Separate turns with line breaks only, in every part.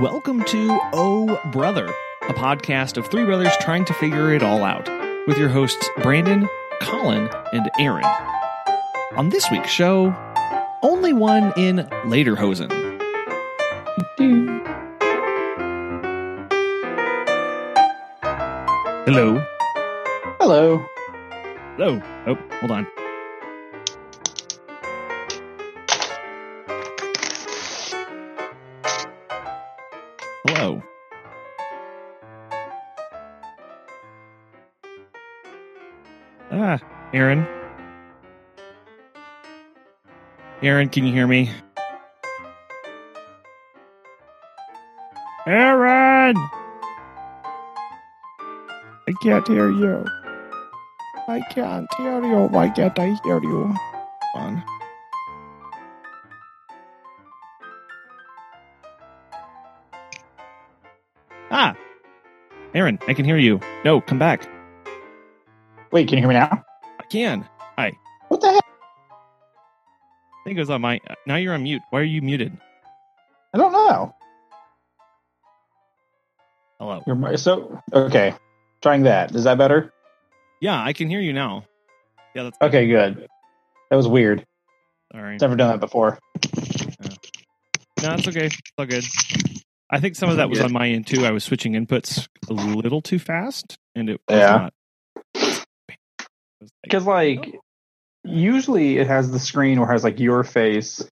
Welcome to Oh Brother, a podcast of three brothers trying to figure it all out, with your hosts Brandon, Colin, and Aaron. On this week's show, only one in Lederhosen. Hello.
Hello.
Hello. Oh, hold on. Aaron. Aaron, can you hear me? Aaron! I can't hear you. I can't hear you. Why can't I hear you? On. Ah! Aaron, I can hear you. No, come back.
Wait, can you hear me now?
Can. Hi.
What the heck?
I think it was on my. Now you're on mute. Why are you muted?
I don't know.
Hello.
You're so okay. Trying that. Is that better?
Yeah, I can hear you now. Yeah, that's
Okay, good. That was weird.
all right.
Never done that before.
No, it's okay. It's all good. I think some of that was on my end too. I was switching inputs a little too fast, and it was
Yeah.
not. It was like-
Because like usually it has the screen where it has like your face,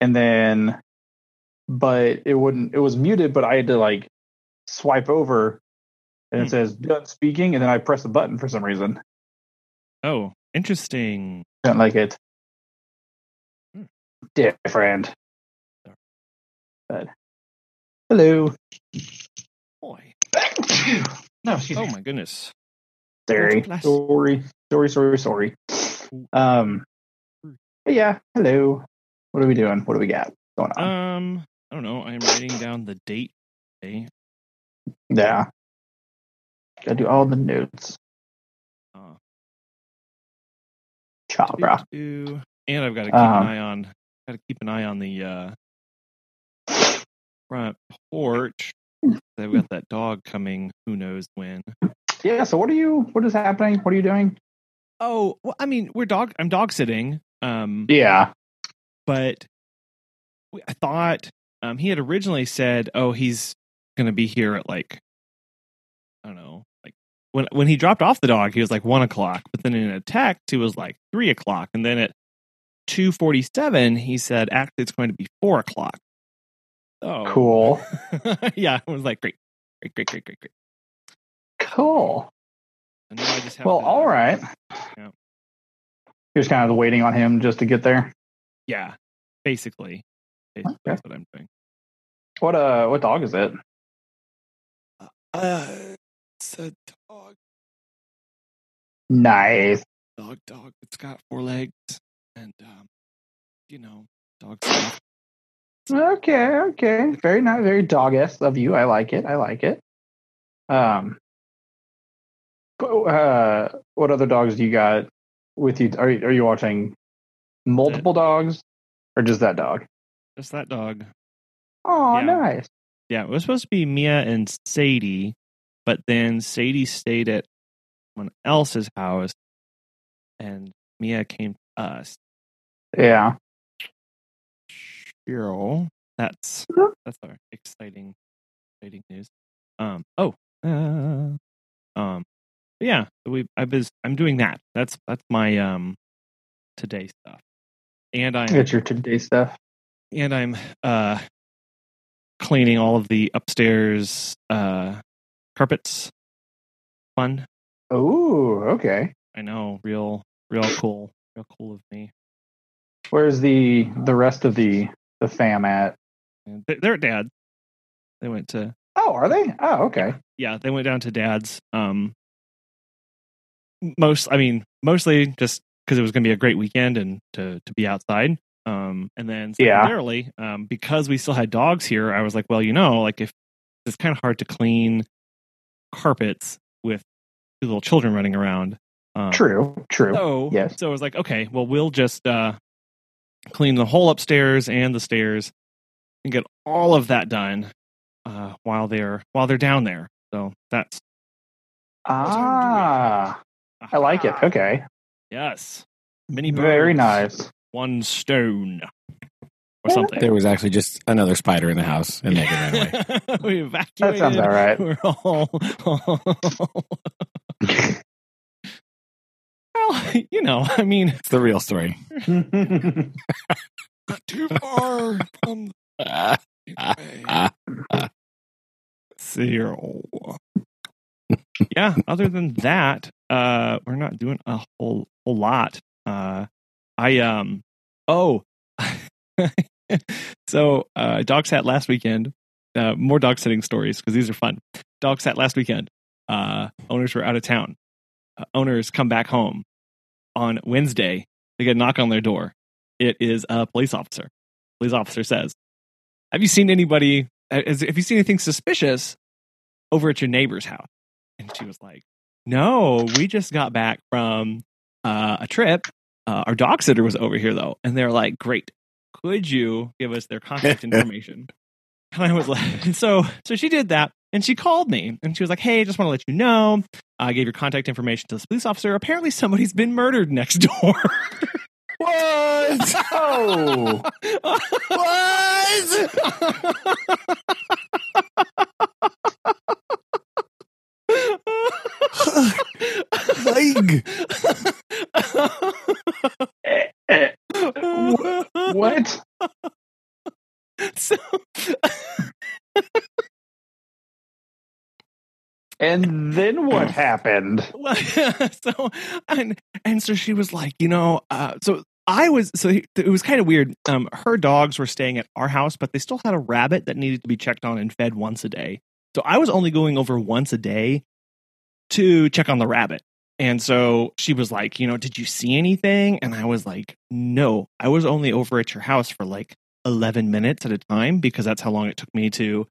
and then, but it wouldn't. It was muted, but I had to like swipe over, and
Hmm.
it says done speaking, and then I press the button for some reason.
oh, interesting.
Don't like it.
Hmm.
Different. But hello.
Boy.
No,
Oh
me.
my goodness.
Sorry, sorry, sorry, sorry, sorry. Um, but yeah. Hello. What are we doing? What do we got going on?
Um, I don't know. I'm writing down the date today.
yeah. Gotta do all the notes.
Uh, and I've got to keep
Um,
an eye on. Got to keep an eye on the uh, front porch. They've got that dog coming. Who knows when?
Yeah. So what are you? What is happening? What are you doing?
Oh, well, I mean, we're dog. I'm dog sitting. Um,
Yeah.
but we- I thought um, he had originally said, "Oh, he's going to be here at like I don't know, like when when he dropped off the dog, he was like one o'clock, but then in a text he was like three o'clock, and then at two forty seven he said, "Actually, it's going to be four o'clock." Oh,
Cool.
yeah, I was like, "Great, great, great, great, great, great."
Cool.
And now I just have
Well,
to-
all right.
Yeah.
You're just kind of waiting on him just to get there.
yeah, basically, basically
Okay.
that's what I'm doing.
What uh? What dog is it?
Uh, it's a dog.
Nice.
dog dog it's got four legs and um you know dog stuff
Okay, okay. Very nice, very doggish of you. I like it. I like it. Um go- uh what other dogs do you got with you? Are you- are you watching multiple dogs or just that dog?
just that dog
Oh,
Yeah.
nice.
yeah it was supposed to be mia and sadie but then sadie stayed at someone else's house and mia came to us
Yeah.
Cheryl. that's
Mhm.
that's our exciting exciting news um oh uh, um but yeah we i was i'm doing that that's that's my um today stuff and i'm
Get your today stuff.
and I'm uh cleaning all of the upstairs uh carpets. Fun.
Oh, okay.
I know, real real cool. Real cool of me.
Where's the the rest of the the fam at?
They- they're at dad's. They went to
Oh, are they? Oh, okay.
yeah, they went down to dad's. Um most I mean, mostly just because it was gonna be a great weekend and to to be outside. Um and then
Yeah.
secondarily, um, because we still had dogs here, I was like, well, you know, like if it's kind of hard to clean carpets with two little children running around. Um,
True. True.
So,
Yes.
so I was like, okay, well, we'll just uh, clean the whole upstairs and the stairs, and get all of that done uh, while they're while they're down there. So that's
Ah, I like it. Okay,
Yes, mini
very
birds,
nice.
One stone or something.
There was actually just another spider in the house, and Megan ran away.
we evacuated.
That sounds all right.
We're all. well, you know, I mean,
It's the real story.
not too far from
Ah, ah,
zero. Yeah. Other than that, uh, we're not doing a whole whole lot. Uh, I um. Oh. so, uh, dog sat last weekend. Uh, more dog sitting stories because these are fun. Dog sat last weekend. Uh, owners were out of town. Uh, owners come back home on Wednesday. They get a knock on their door. It is a police officer. Police officer says, "Have you seen anybody? have you seen anything suspicious over at your neighbor's house?" And she was like, "No, we just got back from uh, a trip. Uh, our dog sitter was over here though." And they're like, "Great, could you give us their contact information?" And I was like, and so so she did that, and she called me, and she was like, "Hey, just want to let you know, I gave your contact information to this police officer. Apparently, somebody's been murdered next door."
What?
oh,
Like,
what?
So,
And then what happened?
so and and so she was like, you know, uh, so I was so it was kind of weird. Um, her dogs were staying at our house, but they still had a rabbit that needed to be checked on and fed once a day. So I was only going over once a day to check on the rabbit. And so she was like, you know, did you see anything? And I was like, no, I was only over at your house for like 11 minutes at a time because that's how long it took me to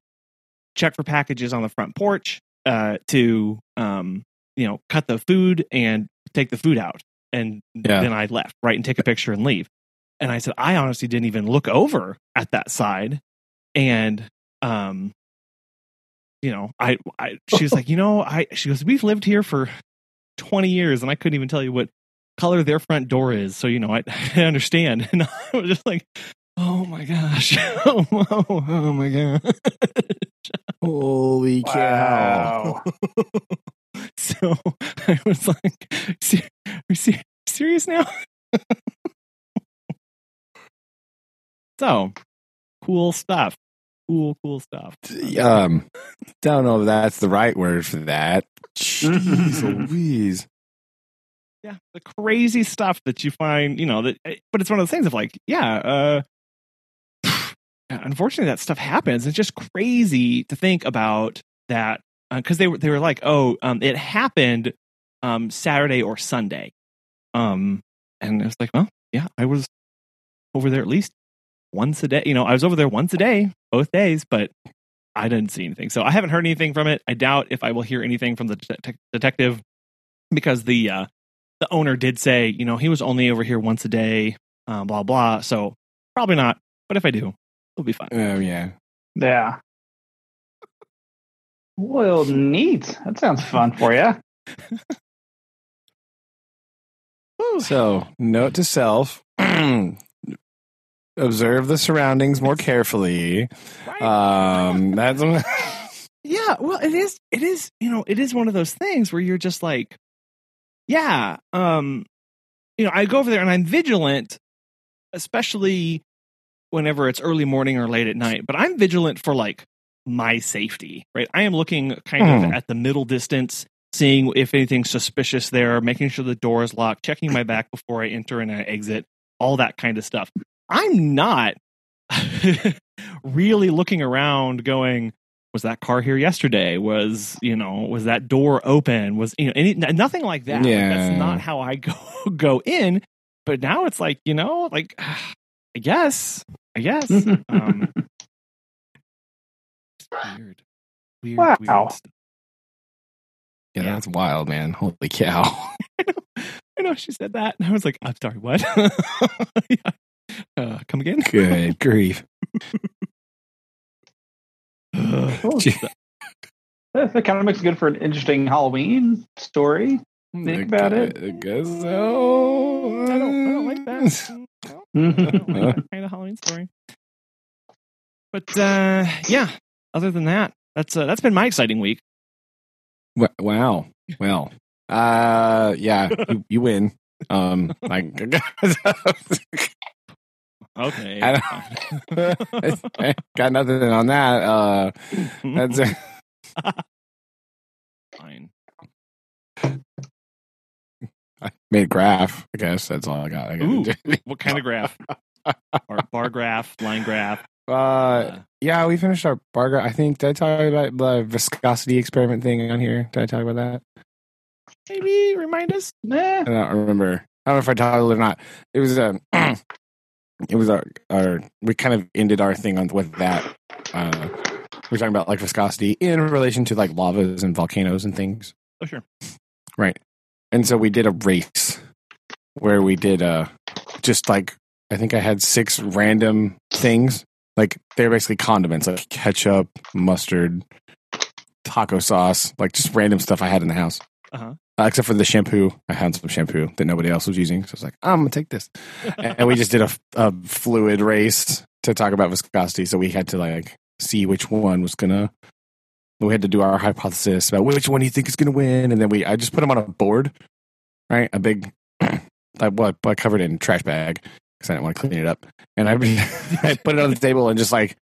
check for packages on the front porch, uh, to, um, you know, cut the food and take the food out. And
Yeah.
then I left, right, and take a picture and leave. And I said, I honestly didn't even look over at that side. And, um, you know, I, I, she was like, you know, I, she goes, we've lived here for 20 years and I couldn't even tell you what color their front door is. So, you know, I, I understand. And I was just like, oh my gosh. oh, oh, oh my God.
holy cow!
Wow.
so I was like, are you serious now? so cool stuff. Cool, cool stuff.
Um, don't know if that's the right word for that. Jeez Louise.
yeah the crazy stuff that you find you know that eh, but it's one of those things of like yeah uh unfortunately that stuff happens it's just crazy to think about that because they were they were like oh um it happened um saturday or sunday um and it was like well yeah i was over there at least once a day you know i was over there once a day both days but i didn't see anything so i haven't heard anything from it i doubt if i will hear anything from the det- detective because the uh the owner did say, you know, he was only over here once a day, uh, blah blah. So probably not. But if I do, it'll be fine.
Oh yeah.
Yeah. Well, neat. That sounds fun for you.
So, note to self: observe the surroundings more carefully. Um, that's
yeah. Well, it is. It is. You know, it is one of those things where you're just like, yeah. Um, you know, I go over there and I'm vigilant, especially whenever it's early morning or late at night. But I'm vigilant for like my safety, right? I am looking kind of
Hmm.
at the middle distance, seeing if anything's suspicious there, making sure the door is locked, checking my back before I enter and I exit, all that kind of stuff. I'm not really looking around going, was that car here yesterday? Was, you know, was that door open? Was, you know, any, nothing like that. Like,
Yeah.
that's not how I go, go in. But now it's like, you know, like, I guess, I guess. Um, weird. Weird,
Wow.
weird
yeah,
Yeah.
that's wild, man. Holy cow!
I know she said that. And I was like, I'm sorry, what? yeah. Uh, come again?
Good grief.
Cool. That, that kind of makes it good for an interesting Halloween story. Think about it.
I guess so.
I don't, I don't like that. No, I don't like that kind of Halloween story. But uh, yeah, other than that, that's uh, that's been my exciting week.
Wow. Well, uh, yeah, you, you win. Um, like,
Okay,
I got nothing on that. Uh, that's it.
fine.
I made a graph. I guess that's all I got. I
Ooh. What kind of graph? bar, bar graph, line graph.
uh,
Uh,
yeah, we finished our bar graph. I think did I talk about the viscosity experiment thing on here? Did I talk about that?
maybe remind us.
Nah.
I don't remember. I don't know if I talked about it or not. It was um, it was our, our we kind of ended our thing on with that. Uh, we're talking about like viscosity in relation to like lavas and volcanoes and things,
Oh sure.
right? And so we did a race where we did uh just like I think I had six random things like they're basically condiments like ketchup, mustard, taco sauce, like just random stuff I had in the house.
Uh-huh.
Uh, except for the shampoo. I had some shampoo that nobody else was using. So I was like, I'm going to take this. and we just did a, a fluid race to talk about viscosity. So we had to like see which one was going to, we had to do our hypothesis about which one do you think is going to win. And then we, I just put them on a board, right? A big, I, well, I covered in trash bag because I didn't want to clean it up. And I, I put it on the table and just like,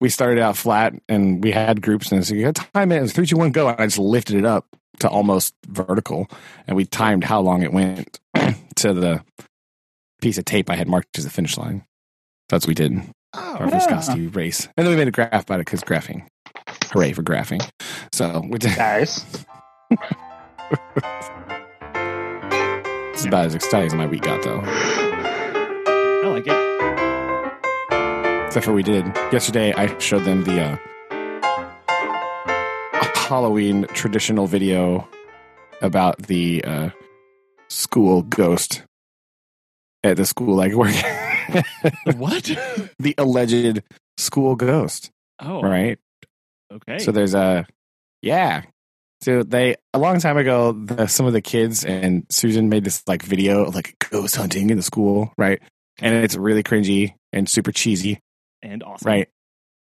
we started out flat and we had groups and so you got time it. It was three, two, one, go. And I just lifted it up to almost vertical and we timed how long it went to the piece of tape I had marked as the finish line. That's what we did. Our
Yeah.
viscosity race. And then we made a graph about it because graphing. Hooray for graphing. So we did,
Nice.
it's about as exciting as my week got though.
I like it.
Except for we did yesterday. I showed them the uh, Halloween traditional video about the uh, school ghost at the school, like where
What?
the alleged school ghost,
Oh,
right?
okay.
So there's a yeah. So they a long time ago, the, some of the kids and Susan made this like video of like ghost hunting in the school, right? And it's really cringy and super cheesy.
and awesome.
Right.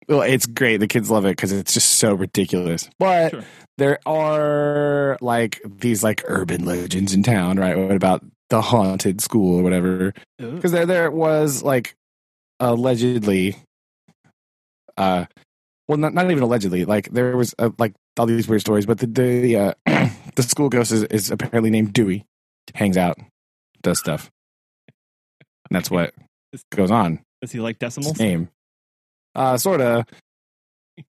Well, it's great. The kids love it because it's just so ridiculous. But
Sure.
there are like these like urban legends in town, right? What about the haunted school or whatever? Because there there was like allegedly, uh, well, not not even allegedly. Like there was uh, like all these weird stories, but the the uh, the school ghost is, is apparently named Dewey. Hangs out, does stuff. And that's what goes on
Does he like decimals?
name. Uh, sort of.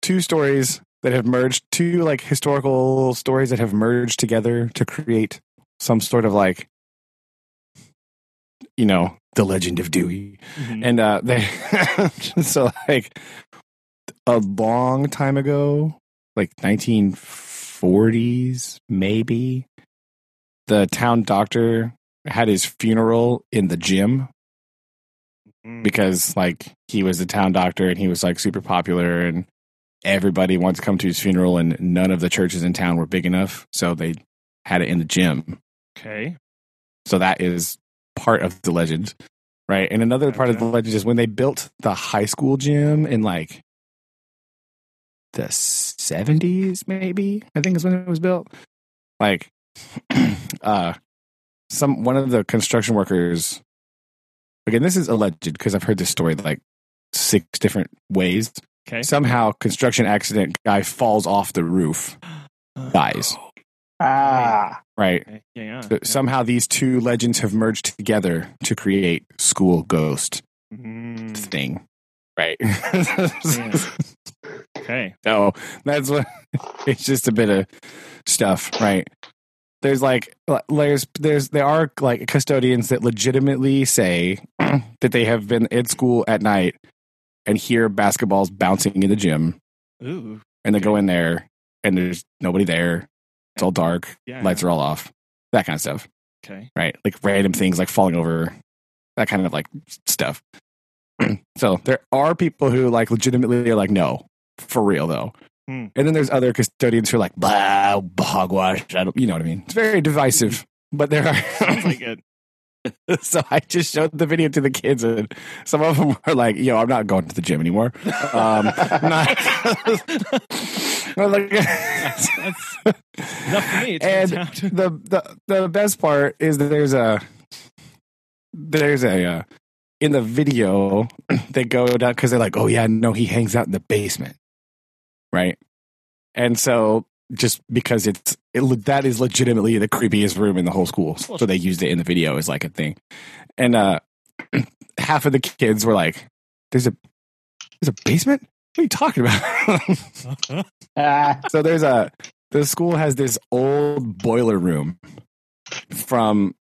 Two stories that have merged, two like historical stories that have merged together to create some sort of like, you know, the legend of Dewey.
Mhm.
And uh, they, so like a long time ago, like 1940s, maybe, the town doctor had his funeral in the gym
Mm.
because like he was a town doctor and he was like super popular and everybody wanted to come to his funeral and none of the churches in town were big enough so they had it in the gym
Okay.
so that is part of the legend right and another part of the legend is when they built the high school gym in like the 70s maybe i think is when it was built like uh some one of the construction workers again this is alleged because i've heard this story like six different ways
Okay.
somehow construction accident guy falls off the roof dies.
Ah.
right
Okay. Yeah. yeah.
So somehow these two legends have merged together to create school ghost
Mm.
thing right
Okay.
so that's what it's just a bit of stuff right there's like there's there's there are like custodians that legitimately say that they have been at school at night and hear basketballs bouncing in the gym
Ooh.
and they go in there and there's nobody there it's all dark
Yeah.
lights are all off that kind of stuff
Okay.
right? Like random things like falling over, that kind of like stuff. so there are people who like legitimately are like, no, for real though.
Hmm.
And then there's other custodians who are like, blah, hogwash. I don't, you know what I mean? It's very divisive, but there
Sounds
are.
like it.
so I just showed the video to the kids, and some of them were like, "Yo, I'm not going to the gym anymore." Um, not. Like-
That's enough for me.
And
out.
the, the the best part is that there's a there's a uh, in the video they go down because they're like, oh yeah, no, he hangs out in the basement, right? And so just because it's it, that is legitimately the creepiest room in the whole school, so they used it in the video as like a thing, and uh half of the kids were like, "There's a there's a basement." What are you talking about? So there's a the school has this old boiler room from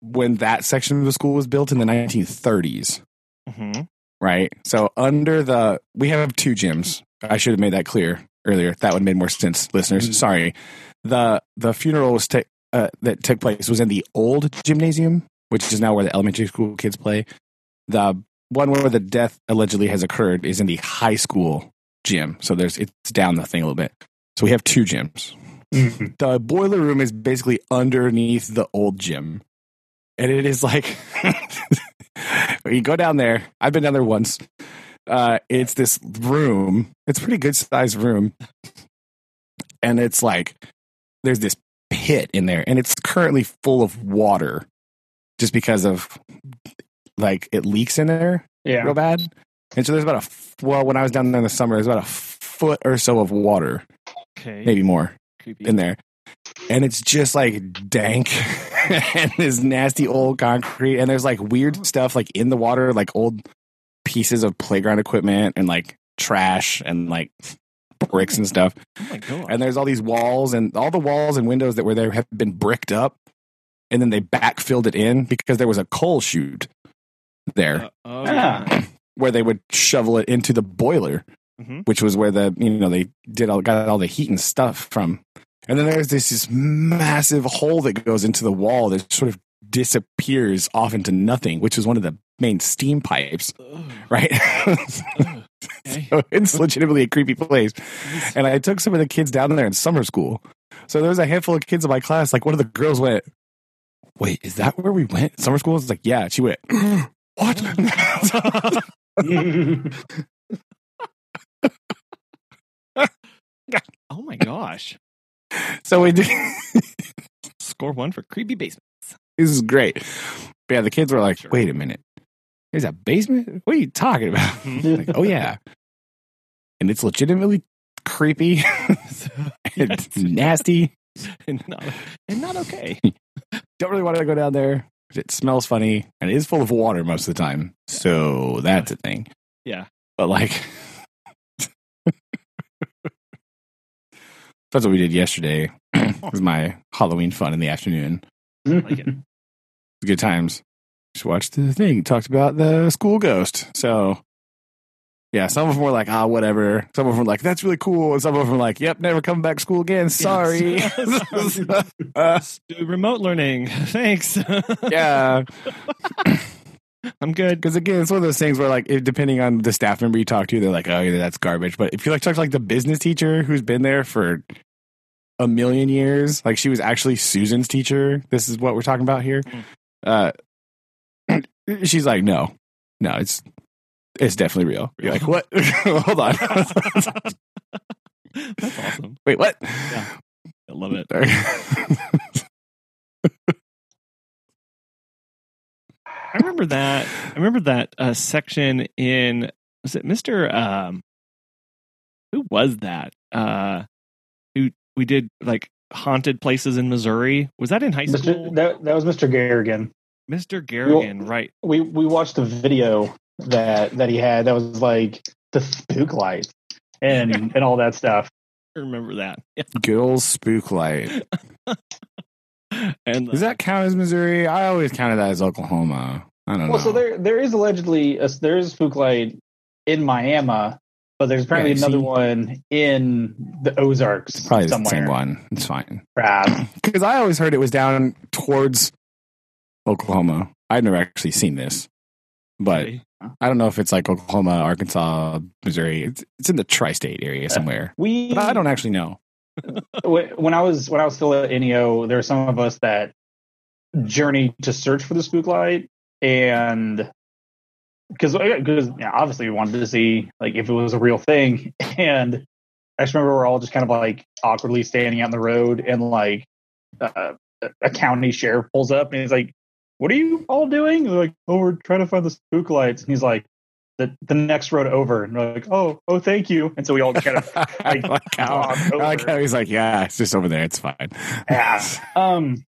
when that section of the school was built in the 1930s
hmm
right so under the we have two gyms i should have made that clear earlier that would have made more sense listeners
Mm.
sorry the the funeral was ta- uh, that took place was in the old gymnasium which is now where the elementary school kids play the one where the death allegedly has occurred is in the high school gym so there's it's down the thing a little bit so we have two gyms
mhm.
the boiler room is basically underneath the old gym. And it is like you go down there. I've been down there once. Uh, it's this room. It's a pretty good sized room. And it's like there's this pit in there, and it's currently full of water just because of like it leaks in there
yeah.
real bad. And so there's about a well, when I was down there in the summer, there's about a foot or so of water,
Okay.
maybe more
Creepy.
in there. And it's just like dank and this nasty old concrete. And there's like weird stuff like in the water, like old pieces of playground equipment and like trash and like bricks and stuff.
oh my god.
And there's all these walls and all the walls and windows that were there have been bricked up. And then they backfilled it in because there was a coal chute there
Uh, oh,
Ah.
yeah.
where they would shovel it into the boiler,
Mhm.
which was where the you know they did all got all the heat and stuff from. And then there's this this massive hole that goes into the wall that sort of disappears off into nothing, which is one of the main steam pipes,
Ugh.
right?
Ugh.
So it's legitimately a creepy place. And I took some of the kids down there in summer school. So there was a handful of kids in my class. Like one of the girls went, "Wait, is that where we went? Summer school?" I was like, "Yeah." She went, "What?"
oh my gosh.
so we did.
Score one for creepy basement.
This is great. But yeah, the kids were like. "Wait a minute, there's a basement? What are you talking about?" Like, oh yeah, and it's legitimately creepy and nasty.
and not and not okay.
Don't really want to go down there. It smells funny and it is full of water most of the time. So that's a thing.
Yeah.
But like, that's what we did yesterday. it was my Halloween fun in the afternoon.
Like it.
Good times. Just watched the thing. Talked about the school ghost. So, yeah, some of them were like, ah, whatever. Some of them were like, that's really cool. And some of them were like, yep, never come back to school again. Sorry. Uh,
Do remote learning. Thanks.
yeah.
I'm good.
Because again, it's one of those things where, like, if, depending on the staff member you talk to, they're like, "Oh, yeah, that's garbage." But if you like talk to like the business teacher who's been there for a million years, like she was actually Susan's teacher. This is what we're talking about here. Uh, she's like, "No, no, it's it's definitely real." You're like, "What? Hold on,
That's awesome.
wait, what?"
I love it. I remember that. I remember that uh, section in was it Mister? Um, who was that? Uh, we did like haunted places in Missouri? Was that in high school?
Mr. That, that was Mr. Garrigan.
Mister Garrigan, right?
We we watched the video that that he had that was like the spook light and and all that stuff.
I remember that. Yeah.
Good spook light.
And
Does uh, that count as Missouri? I always counted that as Oklahoma. I don't know.
Well, so there there is allegedly a, there is a spook light in Miami, but there's apparently
Yeah,
another
see?
one in the Ozarks
it's probably
somewhere.
the same one. It's fine.
Perhaps.
Because I always heard it was down towards Oklahoma. I've never actually seen this, but I don't know if it's like Oklahoma, Arkansas, Missouri. It's, it's in the tri-state area uh, somewhere,
We
but I don't actually know.
When I was when I was still at NEO, there were some of us that journeyed to search for the spook light, and because because yeah, obviously we wanted to see like if it was a real thing, and I just remember we're all just kind of like awkwardly standing out in the road, and like uh, a county sheriff pulls up and he's like, "What are you all doing?" And they're like, "Oh, we're trying to find the spook lights," and he's like. The, the next road over and we're like oh oh thank you and so we all kind of
I like how, like how he's like, yeah, it's just over there. It's fine.
yeah. Um,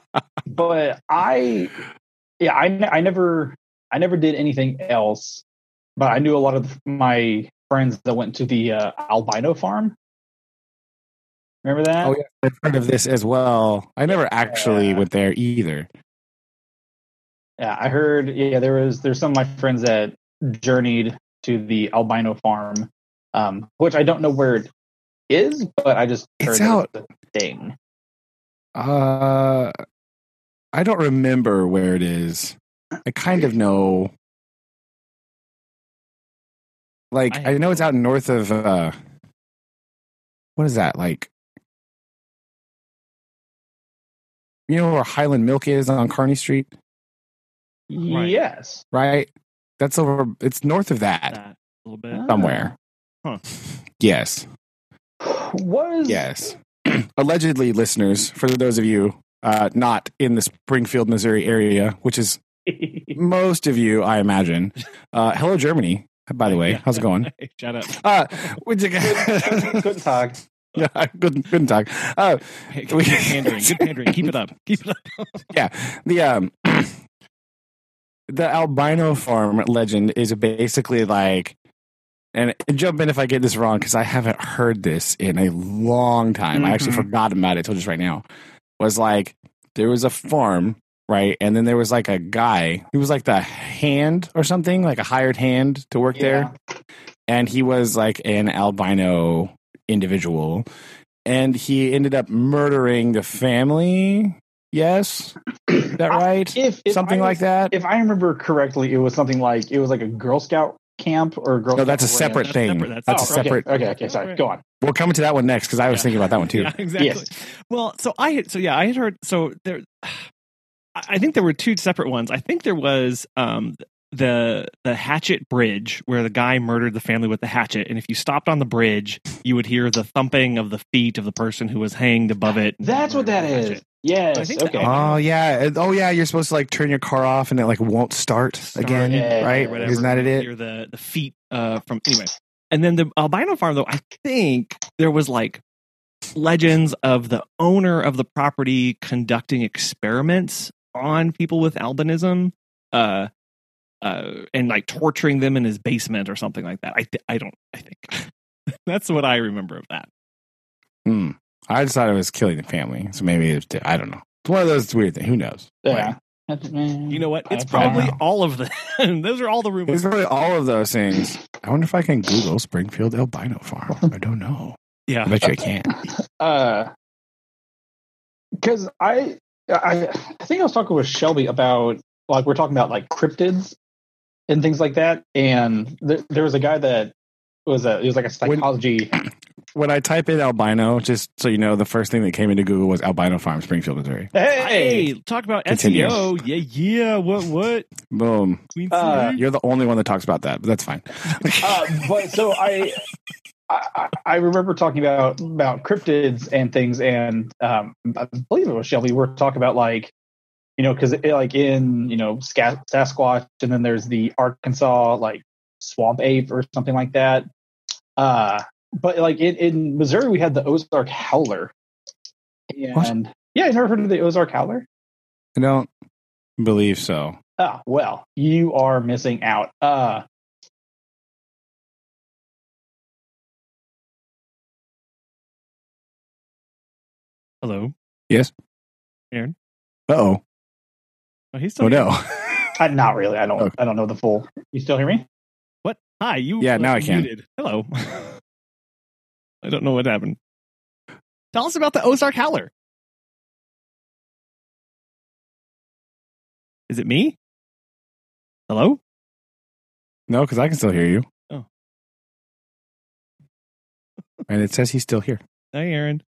but I, yeah, I, I never, I never did anything else. But I knew a lot of my friends that went to the uh, albino farm. Remember that?
Oh yeah, I've heard of this as well. I never actually
Yeah.
went there either.
Yeah, I heard. Yeah, there was there's some of my friends that journeyed to the albino farm, um, which I don't know where it is, but I just heard
It's out-
it's a thing.
Uh, I don't remember where it is. I kind of know. Like
I
I, know it's out north of. uh What is that like? You know where Hiland Milk is on Kearney Street,
Right.
Yes.
right? That's over. It's north of that
That a little bit.
Ah.
somewhere.
Huh.
Yes,
Was
yes. Allegedly, listeners, for those of you uh, not in the Springfield, Missouri area, which is most of you, I imagine. Uh, hello, Germany. By the way,
Yeah.
how's it going?
Shut up.
Uh, we
Good talk.
yeah, good, good talk. Uh,
Hey,
We-
good pandering. Good pandering. Keep it up. Keep it up.
yeah, the um, the albino farm legend is basically like, and jump in if I get this wrong because I haven't heard this in a long time. I actually
Mhm.
forgot about it till just right now. Was like there was a farm. Right. And then there was like a guy who was like the hand or something, like a hired hand to work there. and he was like an albino individual and he ended up murdering the family yes is that
I-
right
If, if
something
I,
like that
If I remember correctly, it was something like it was like a Girl Scout camp or a Girl.
no that's a separate
ranch.
thing
separate, that's
that's, a
Oh, okay,
separate
Okay, okay, sorry. Go on.
we're coming to that one next because i was
Yeah.
thinking about that one too
Yeah, exactly.
Yes.
Well, so I had so yeah, I had heard so there. I I think there were two separate ones. I think there was um the the hatchet bridge where the guy murdered the family with the hatchet, and if you stopped on the bridge, you would hear the thumping of the feet of the person who was hanged above it.
That's what that
Murdered with the
is.
hatchet.
Yes.
I think that-
oh yeah oh yeah you're supposed to like turn your car off and it like won't start,
Start
again
it,
right
whatever.
isn't that
You
it
Hear the the feet uh from anyway, and then the albino farm though. I think there was like legends of the owner of the property conducting experiments on people with albinism, uh, uh, and like torturing them in his basement or something like that. I th- I don't. I think that's what I remember of that.
Hmm. i just thought it was killing the family so maybe it's i don't know it's one of those weird things who knows
yeah.
You know what? It's probably all of them. Those are all the rumors.
It's really all of those things. I wonder if I can Google Springfield albino farm. I don't know. Yeah, I
Yeah.
bet you I can.
Uh, because I, I, I think I was talking with Shelby about like we're talking about like cryptids and things like that, and there, there was a guy that was a it was like a psychology.
When I type in albino, just so you know, the first thing that came into Google was albino farm, Springfield, Missouri.
hey,
Hey, talk about
Continue.
SEO. Yeah, yeah. What? What?
Boom.
Uh,
You're the only one that talks about that, but that's fine.
uh, but so I, I I remember talking about about cryptids and things, and um, I believe it was Shelby. We're talking about like, you know, because like in you know Sasquatch, and then there's the Arkansas like swamp ape or something like that. Uh, but like in, in Missouri, we had the Ozark Howler, and yeah, you never heard of the Ozark Howler?
I don't believe so.
Ah, well, you are missing out. Uh,
Hello. Yes. Aaron.
Uh oh.
Oh, he's still
Oh
here.
no.
I, not really. I don't.
Okay.
I don't know the full. You still hear me?
What? Hi. You.
Yeah, now I can.
muted. Hello. I don't know what happened. Tell us about the Ozark Howler. Is it me? Hello?
No, because I can still hear you.
Oh.
And it says he's still here.
Hi, Aaron.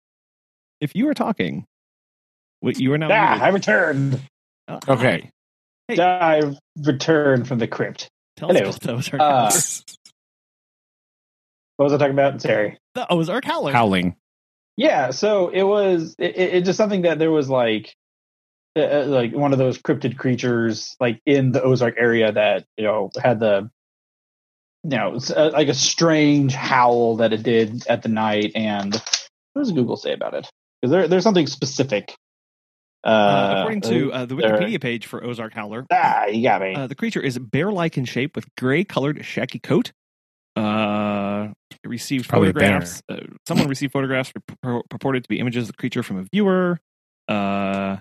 If you were talking, what you are now.
Ah,
muted.
I returned.
Oh,
Okay.
Hey.
I returned from the crypt.
Tell us
Hello.
about the Ozark
Uh, What was I talking about? Sorry.
The Ozark Howler.
Howling.
Yeah, so it was it, it, it's just something that there was like uh, uh, like one of those cryptid creatures like in the Ozark area that you know had the you know s- uh, like a strange howl that it did at the night and what does Google say about it? Because there there's something specific. Uh,
Uh, according to uh, the
there-
Wikipedia page for Ozark Howler,
ah, you got me.
uh, the creature is bear-like in shape with gray-colored shaggy coat. Uh, it received
Probably
photographs. Uh, someone received photographs pur- purported to be images of the creature from a viewer. Uh,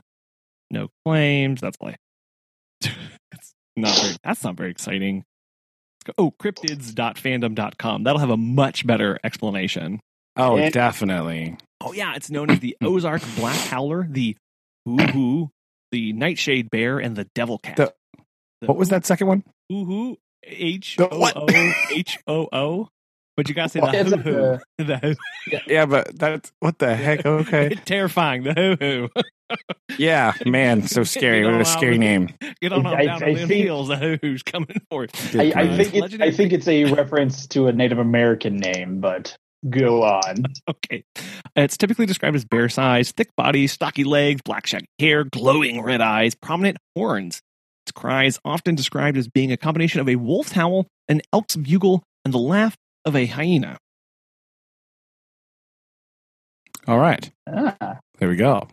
no claims. That's all I. it's not very. That's not very exciting. Oh, cryptidz.fandom.com. That'll have a much better explanation.
Oh,
And-
definitely.
Oh yeah, it's known as the Ozark Black Howler, the Hoo Hoo, the Nightshade Bear, and the Devil Cat.
The-
The
What was that second one?
Hoo Hoo H
The
O
what?
O H O O. But you gotta say
Well,
the hoo hoo. The hoo.
Yeah, but that's what the heck? Okay.
It's terrifying. The hoo hoo.
Yeah, man, so scary. What a scary name.
Get on, on
I-
down
I
on them
think-
heels. The hoo hoo's coming for it.
I, I think it, I think it's a reference to a Native American name, but go on.
Okay. It's typically described as bear size, thick body, stocky legs, black shaggy hair, glowing red eyes, prominent horns. Its cry is often described as being a combination of a wolf's howl, an elk's bugle, and the laugh of a hyena.
All right.
Ah,
There we go.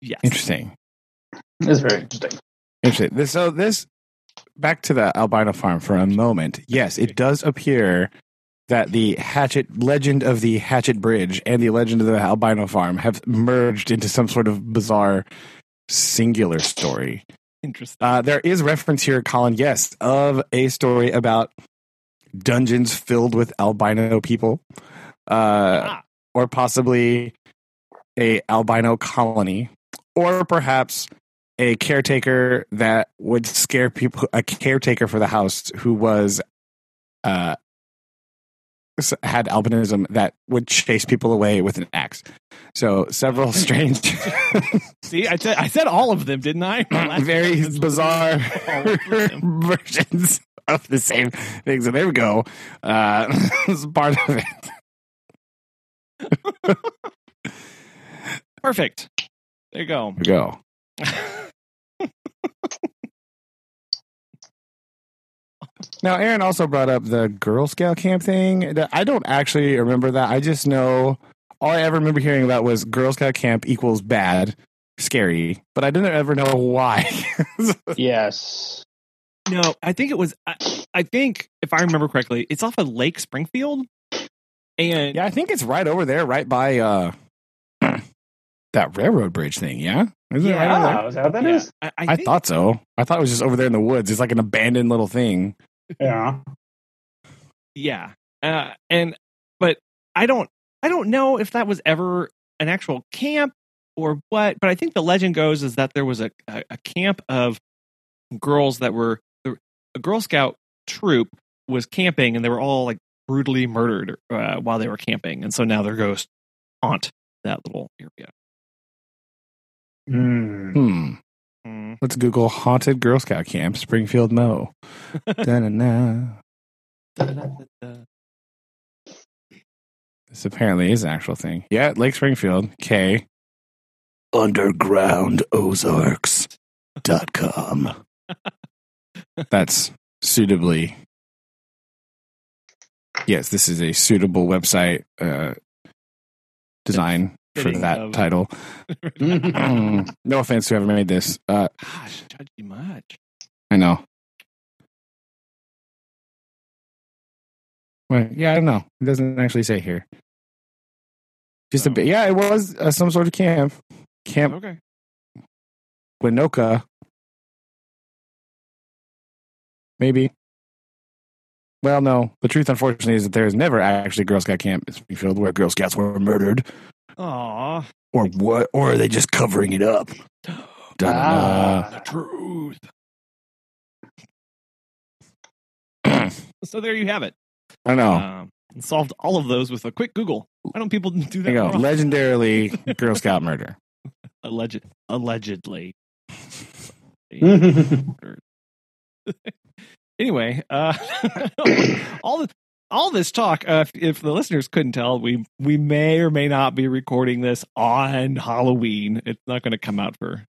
Yes.
Interesting.
that's very interesting.
Interesting. This, so this back to the albino farm for a moment. Yes, it does appear that the Hatchet legend of the Hatchet Bridge and the legend of the albino farm have merged into some sort of bizarre singular story.
Interesting.
Uh, there is reference here, Colin, yes, of a story about dungeons filled with albino people, uh,
Ah.
or possibly a albino colony, or perhaps a caretaker that would scare people. A caretaker for the house who was uh, had albinism that would chase people away with an axe. So several strange.
See, I said I said all of them, didn't I?
Very bizarre versions of the same thing. So there we go. Uh, it's part of it.
Perfect. There you go.
There we go. Now, Aaron also brought up the Girl Scout camp thing. That- I don't actually remember that. I just know all I ever remember hearing about was Girl Scout camp equals bad, scary, but I didn't ever know why.
Yes.
No, I think it was. I, I think if I remember correctly, it's off of Lake Springfield, and
yeah, I think it's right over there, right by uh, that railroad bridge thing. Yeah, is it right over there?
Is that what that
yeah,
is?
I, I,
I
think-
thought so. I thought it was just over there in the woods. It's like an abandoned little thing.
Yeah.
yeah, uh, and but I don't, I don't know if that was ever an actual camp or what. But I think the legend goes is that there was a a, a camp of girls that were a Girl Scout troop was camping, and they were all like brutally murdered uh, while they were camping, and so now their ghosts haunt that little area.
Hmm.
Hmm.
Mm.
Let's Google haunted Girl Scout camp, Springfield, Mo. Da-na-na. This apparently is an actual thing. Yeah, Lake Springfield. K. Undergroundozarks.com. That's suitably. Yes, this is a suitable website uh, design for that
of-
title. No offense to whoever made this. Uh,
Gosh, judge you much.
I know. Well, yeah, I don't know. It doesn't actually say here. Just a
Oh.
bit. Yeah, it was uh, some sort of camp. Camp
Okay.
Winoka. Maybe. Well, no. The truth, unfortunately, is that there is never actually Girl Scout camp in Springfield where Girl Scouts were murdered.
Aw.
Or what? Or are they just covering it up?
Ah.
The truth. So there you have it.
I know.
Um, solved all of those with a quick Google. Why don't people do that?
there you go. Legendarily Girl Scout murder.
Alleged, allegedly. anyway, uh, all the, all this talk. Uh, if, if the listeners couldn't tell, we we may or may not be recording this on Halloween. It's not going to come out for.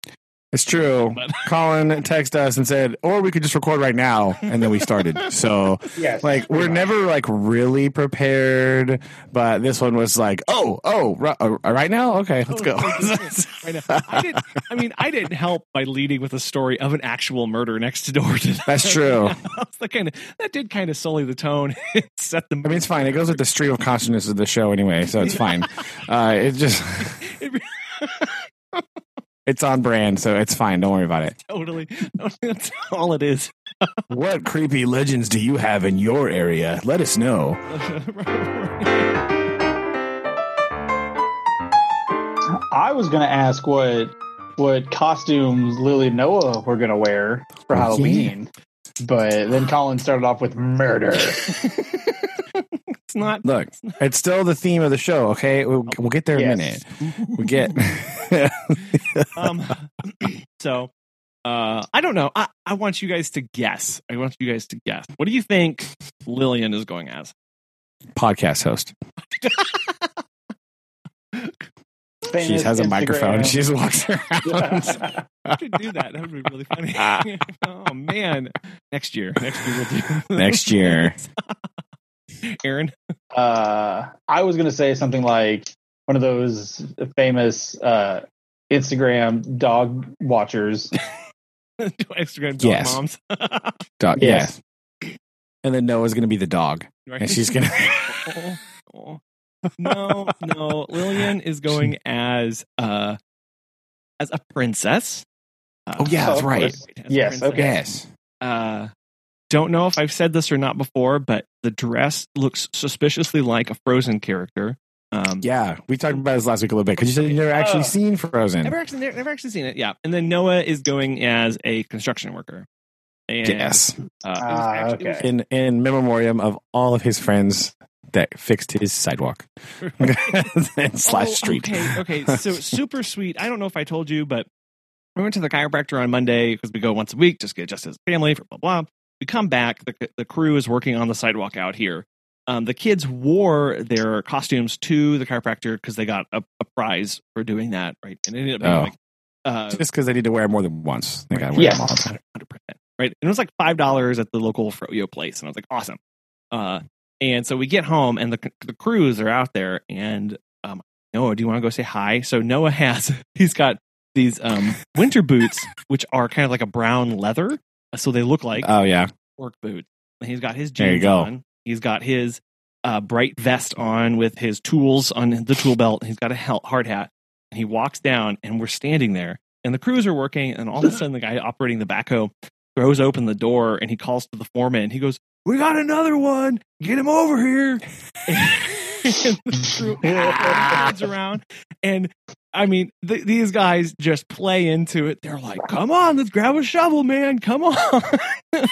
It's true.
But-
Colin texted us and said, or we could just record right now. And then we started. So,
yes.
like, we're never like really prepared. But this one was like, oh, oh, ri- uh, right now? Okay, let's go.
Right now. I didn't. I mean, I didn't help by leading with a story of an actual murder next door to that.
That's true.
that kind of that did kind of sully the tone. and set the.
I mean, it's fine. It goes with the stream of consciousness of the show anyway, so it's fine. Uh, it just, it's on brand, so it's fine. Don't worry about it.
totally. That's all it is.
What creepy legends do you have in your area? Let us know.
I was going to ask what what costumes Lily and Noah were going to wear for
yeah.
Halloween, but then Colin started off with murder.
it's not.
Look, it's still the theme of the show. Okay, we'll, we'll get there in a minute. We get.
Um, so, uh, I don't know. I, I want you guys to guess. I want you guys to guess. What do you think Lillian is going as?
podcast host. She has a
Instagram-
microphone. She just walks around.
I could do that. That would be really funny. oh man! Next year. Next year we'll do.
Next year.
Aaron.
uh, I was going to say something like one of those famous uh, Instagram dog watchers.
Instagram dog
Yes.
moms.
Dog.
Yes.
Yes. And then Noah's going to be the dog.
Right?
And she's gonna-
Oh, oh. No, no. Lillian is going as uh as a princess. Uh,
Oh, yeah, that's
of
right.
course.
as a
Yes,
princess.
okay.
Yes.
Uh, don't know if I've said this or not before, but the dress looks suspiciously like a Frozen character. Um,
Yeah. We talked about this last week a little bit because you said you've never actually
Oh.
seen Frozen.
Never actually, never, never actually seen it. Yeah, and then Noah is going as a construction worker. And,
Yes.
Uh, it
Ah,
actually- it was-
okay.
In in memoriam of all of his friends that fixed his sidewalk and slash
Oh,
street.
Okay, okay. So super sweet. I don't know if I told you, but we went to the chiropractor on Monday because we go once a week, just get just as a family for blah blah. We come back. The the crew is working on the sidewalk out here. Um, the kids wore their costumes to the chiropractor because they got a, a prize for doing that, right? And it ended up being
Oh.
like uh,
Just because they need to wear more than once. They got to wear
Yeah.
them all the time.
hundred percent, right? And it was like five dollars at the local froyo place, and I was like, awesome. Uh, and so we get home, and the the crews are out there, and um, Noah, do you want to go say hi? So Noah has he's got these um winter boots, which are kind of like a brown leather, so they look like
Oh, yeah.
work boots. And he's got his jeans on. He's got his uh, bright vest on with his tools on the tool belt. He's got a hard hat. And he walks down, and we're standing there. And the crews are working, and all of a sudden, the guy operating the backhoe throws open the door, and he calls to the foreman. He goes, "We got another one! Get him over here!" and the crew around, and I mean, th- these guys just play into it. They're like, "Come on, let's grab a shovel, man! Come on!"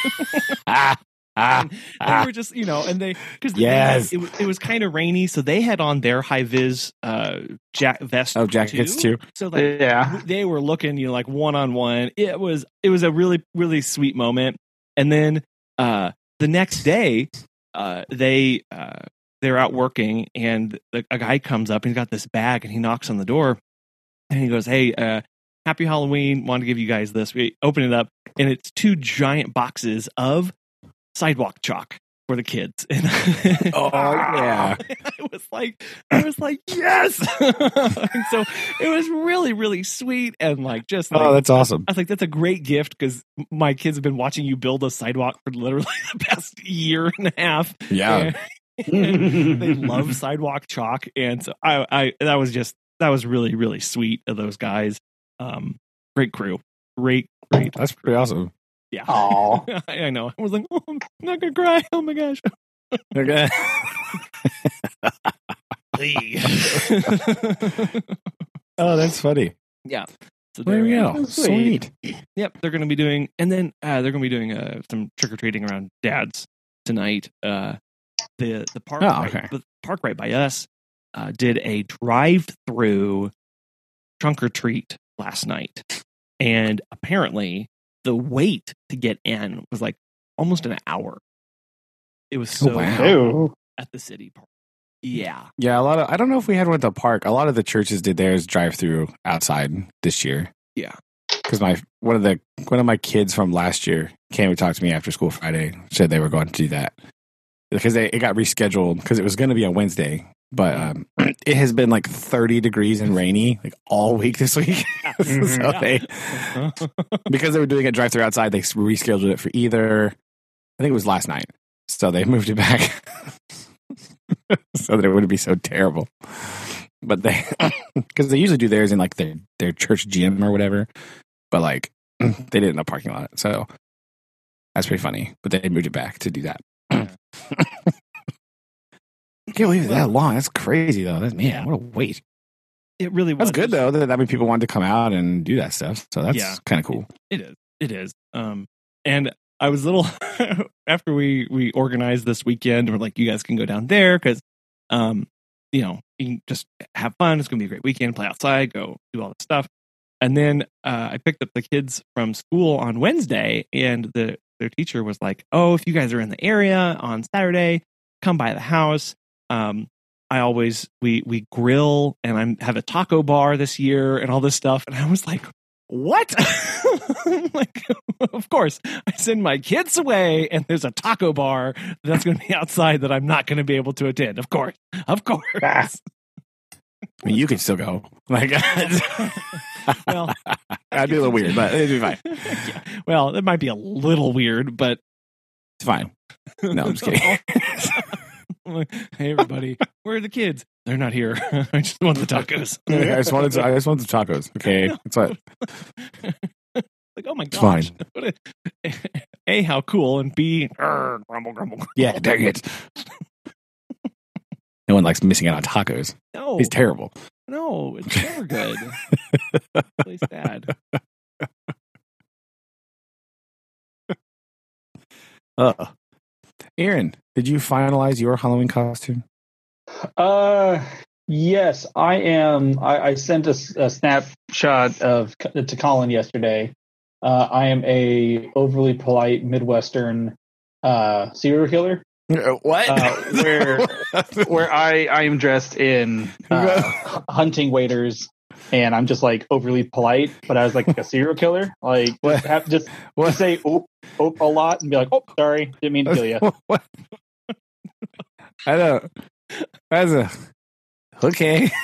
Ah. Ah, ah,
they
ah.
were just you know and they because
Yes.
it, was- it was kind of rainy so they had on their high vis uh jack vest
Oh, jackets too.
so like
yeah.
they were looking you know like one on one it was it was a really really sweet moment and then uh the next day uh they uh they're out working and the, a guy comes up and he's got this bag and he knocks on the door and he goes hey uh happy halloween want to give you guys this we open it up and it's two giant boxes of sidewalk chalk for the kids and
Oh, yeah.
it was like, I was like, yes. and so it was really, really sweet and like just like,
Oh, that's awesome.
I was like, that's a great gift because my kids have been watching you build a sidewalk for literally the past year and a half.
Yeah.
They love sidewalk chalk, and so I, I that was just that was really, really sweet of those guys. Um, great crew, great, great.
That's pretty awesome.
Yeah,
Aw.
I, I know. I was like, oh, I'm not gonna cry. Oh my gosh.
Okay. oh, that's funny.
yeah. So
There we go.
Sweet.
Sweet.
Yep, they're going to be doing, and then uh, they're going to be doing uh, some trick or treating around Dad's tonight. Uh, the the park
Oh,
right, the park right by us uh, did a drive through trunk or treat last night, and apparently the wait to get in was like almost an hour. It was oh, so
Oh, wow.
At the city park. Yeah,
Yeah, a lot of I don't know if we had one at the park. A lot of the churches did theirs drive through outside this year.
Yeah.
Because my one of the one of my kids from last year came and talked to me after school Friday, said they were going to do that. Because they, it got rescheduled because it was going to be on Wednesday. But um, it has been like 30 degrees and rainy like all week this week. so they, because they were doing a drive through outside, they rescheduled it for either, I think it was last night. So they moved it back so that it wouldn't be so terrible. But they, because they usually do theirs in like their, their church gym or whatever. But like they did in a parking lot. So that's pretty funny. But they moved it back to do that. Can't believe that long. That's crazy though. That's man, what a wait.
it really was
That's good though. That, that many people wanted to come out and do that stuff. So that's
Yeah.
kind of cool.
It is. It is. Um, and I was a little after we we organized this weekend. We're like, you guys can go down there because, um, you know, you can just have fun. It's gonna be a great weekend. Play outside, go do all this stuff. And then uh, I picked up the kids from school on Wednesday, and the their teacher was like, "Oh, if you guys are in the area on Saturday, come by the house." Um, I always we we grill and I have a taco bar this year and all this stuff. And I was like, what? like, of course, I send my kids away and there's a taco bar that's going to be outside that I'm not going to be able to attend. Of course, of course.
Ah.
I mean, you can still go. Like,
well,
that'd be a little weird, but it'd be fine.
yeah. Well, it might be a little weird, but
It's fine. No, I'm just kidding.
hey, everybody, where are the kids? They're not here. I just want the tacos.
I just wanted. I just wanted the tacos. Okay, that's what.
like, oh my
It's
gosh. What a, a, how cool, and B, grumble, grumble. grumble."
Yeah, dang it. No one likes missing out on tacos.
No,
He's terrible.
no, it's never good. really sad.
Uh, Aaron, did you finalize your Halloween costume?
Uh, yes, I am. I, I sent a snapshot of to Colin yesterday. Uh, I am a overly polite Midwestern uh, serial killer,
What?
Uh, where- where I I am dressed in uh, hunting waders, and I'm just like overly polite, but I was like a serial killer. Like
What?
just, have, just
what?
say oop oop a lot and be like, oh, sorry, didn't mean to kill you.
What? I don't. That's a okay.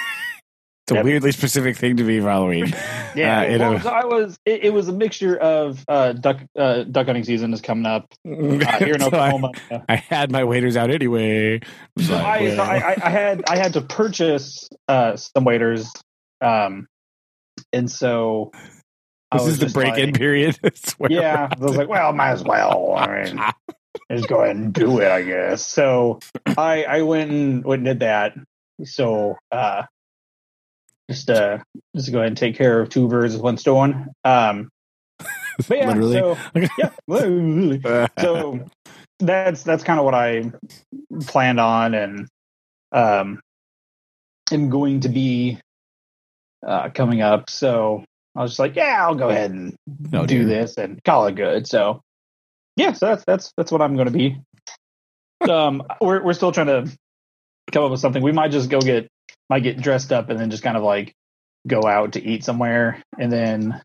It's a
Yep.
weirdly specific thing to be following.
Yeah,
Uh,
well,
know.
so I was. It, it was a mixture of uh, duck uh, duck hunting season is coming up uh, here in
So I-
Oklahoma.
I, had my waiters out anyway.
So I, so I, I- I had I had to purchase uh, some waiters, um, and so
this is the break-in
like-
period.
Yeah, I was like, well, might as well. I mean, just go ahead and do it, I guess. So I I went and went and did that. So uh, just uh, just go ahead and take care of two birds with one stone. Um, but yeah,
Literally.
so yeah, literally. so that's that's kind of what I planned on, and um, am going to be uh, coming up. So I was just like, yeah, I'll go ahead and
Oh,
do this and call it good. So yeah, so that's that's that's what I'm going to be. Um, we're we're still trying to come up with something. We might just go get might get dressed up and then just kind of like go out to eat somewhere, and then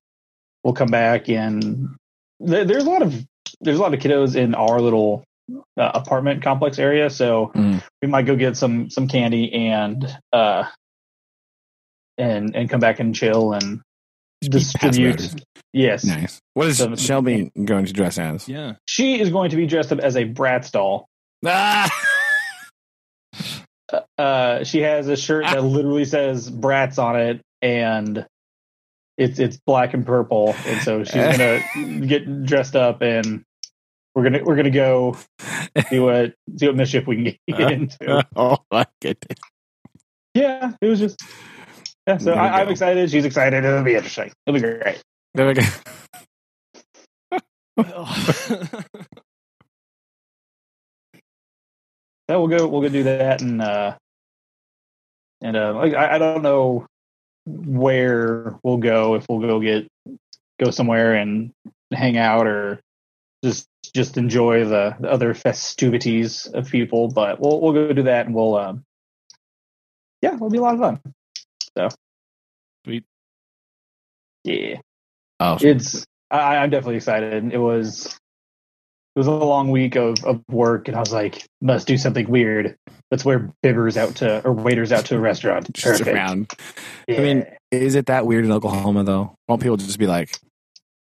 we'll come back and there, there's a lot of there's a lot of kiddos in our little uh, apartment complex area, so
Mm.
we might go get some some candy and uh and and come back and chill and
Just be pass
distribute. Yes,
Nice. What is
So-
Shelby going to dress as?
Yeah.
she is going to be dressed up as a Bratz doll.
Ah!
Uh, she has a shirt that literally says Bratz on it, and it's it's black and purple, and so she's gonna get dressed up, and we're gonna we're gonna go see what see what mischief we can get into.
oh my goodness.
Yeah, it was just yeah. So I, I'm excited. She's excited. It'll be interesting. It'll be great.
There we go.
so we'll go we'll go do that and uh and uh like I, I don't know where we'll go if we'll go get go somewhere and hang out or just just enjoy the, the other festivities of people but we'll we'll go do that and we'll um yeah it'll be a lot of fun so
Sweet.
yeah
Oh,
it's I, I'm definitely excited. It was it was a long week of, of work, and I was like, must do something weird. Let's wear bibbers out to or waiters out to a restaurant.
just
Perfect.
around.
Yeah.
I mean, is it that weird in Oklahoma though? Won't people just be like,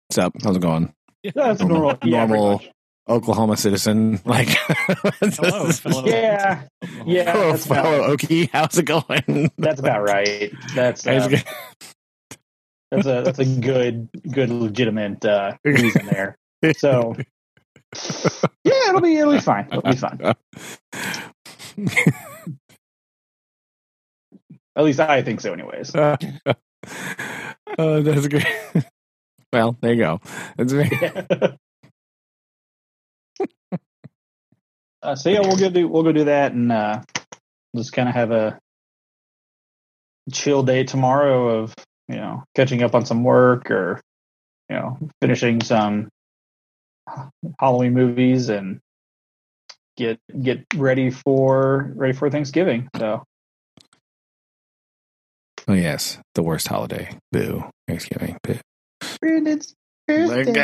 "What's up? How's it going?"
Yeah, that's normal. Yeah,
normal. Oklahoma citizen, like,
Hello, fellow.
Yeah, yeah.
Hello,
that's about-
Okie. How's it going?
that's about right. That's uh, that's a that's a good good legitimate uh, reason there. So yeah, it'll be it'll be fine. It'll be fun.
going?
At least I think so. Anyways.
oh, that's great. Well, there you go. That's very,
uh, so yeah, we'll go do we'll go do that and uh, just kind of have a chill day tomorrow of you know catching up on some work or you know finishing some Halloween movies and get get ready for ready for Thanksgiving. So
oh yes, the worst holiday. Boo. Thanksgiving. Boo.
Brandon's
Like,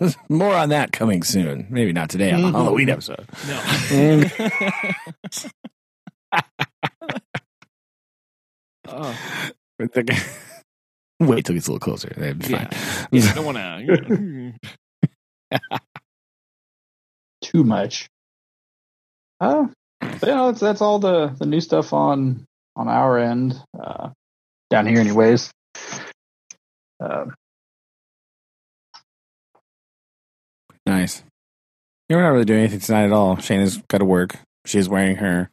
uh, more on that coming soon. Maybe not today on the
Mhm.
Halloween episode.
oh,
But the- Wait till it gets a little closer. Be
yeah.
fine.
yeah, I don't want to.
too much. Uh, but, you know, that's that's all the the new stuff on on our end uh, down here, anyways. Uh,
Nice. Yeah, we're not really doing anything tonight at all. Shayna's got to work. She is wearing her.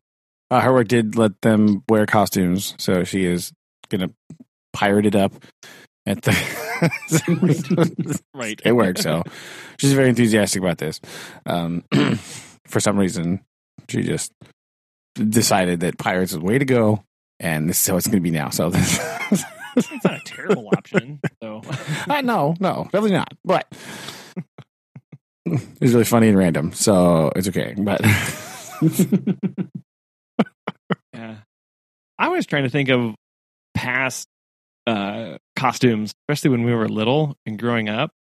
Uh, her work did let them wear costumes, so she is gonna pirate it up at the.
right.
it works. So she's very enthusiastic about this. Um, for some reason, she just decided that pirates is the way to go, and this is how it's going to be now. So this.
It's not a terrible option. So
Uh, no, no, definitely not. But it's really funny and random, so it's okay. But
yeah, I was trying to think of past uh, costumes, especially when we were little and growing up,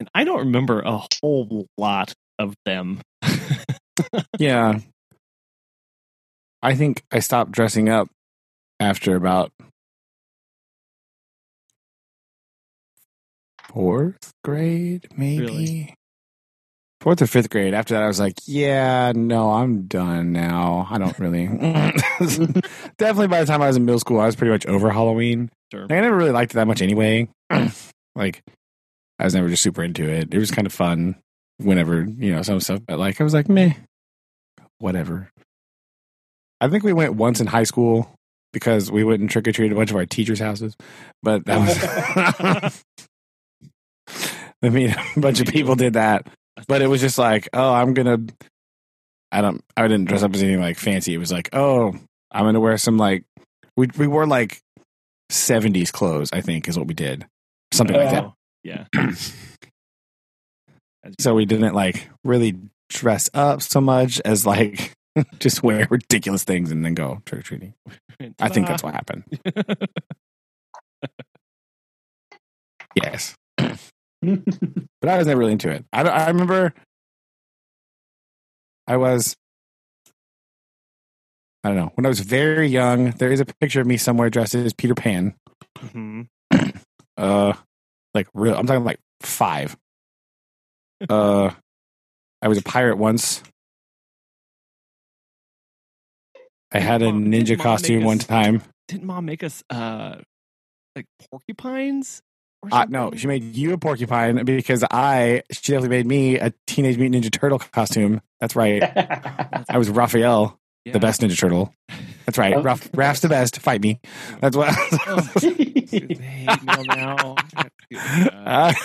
and I don't remember a whole lot of them.
yeah, I think I stopped dressing up after about fourth grade, maybe.
Really?
Fourth or fifth grade. After that, I was like, "Yeah, no, I'm done now. I don't really." Definitely, by the time I was in middle school, I was pretty much over Halloween.
Sure.
I never really liked it that much anyway. like, I was never just super into it. It was kind of fun whenever, you know, some stuff, but like, I was like, meh, whatever. I think we went once in high school because we went and trick or treated a bunch of our teachers' houses, but that was. I mean, a bunch of people did that, but it was just like, oh, I'm gonna. I don't. I didn't dress up as anything like fancy. It was like, oh, I'm gonna wear some like. We we wore like 70s clothes. I think is what we did, something like that.
Oh, yeah.
So we didn't like really dress up so much as like just wear ridiculous things and then go trick or treating. I think that's what happened. Yes, but I was never really into it. I I remember I was. I don't know. When I was very young, there is a picture of me somewhere dressed as Peter Pan.
Mhm.
Uh, like real. I'm talking like five. Uh, I was a pirate once. I had a
didn't
ninja
Mom
costume
make
one
us-
time.
Didn't mom make us uh like porcupines? Or
Uh, no, she made you a porcupine because I. She definitely made me a Teenage Mutant Ninja Turtle costume. That's right. I was Raphael,
Yeah.
the best Ninja Turtle. That's right.
Oh.
Raph, Raph's the best. Fight me. That's what.
Oh, They hate me now.
Uh,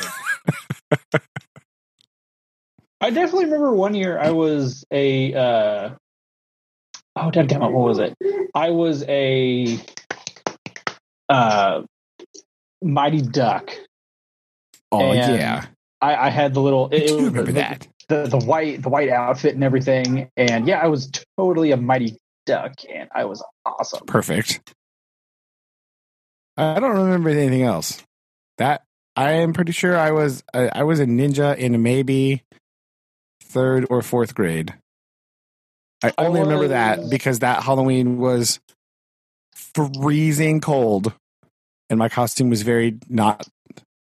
I definitely remember one year I was a uh, oh damn it, what was it? I was a uh Mighty Duck.
Oh
And
yeah,
I, I had the little
I
it, it
do
was
remember
the,
that.
the the white the white outfit and everything. And yeah, I was totally a Mighty Duck and I was awesome.
Perfect. I don't remember anything else. That I am pretty sure I was I, I was a ninja in maybe third or fourth grade. I
I
only remember that
oh.
because that Halloween was freezing cold, and my costume was very not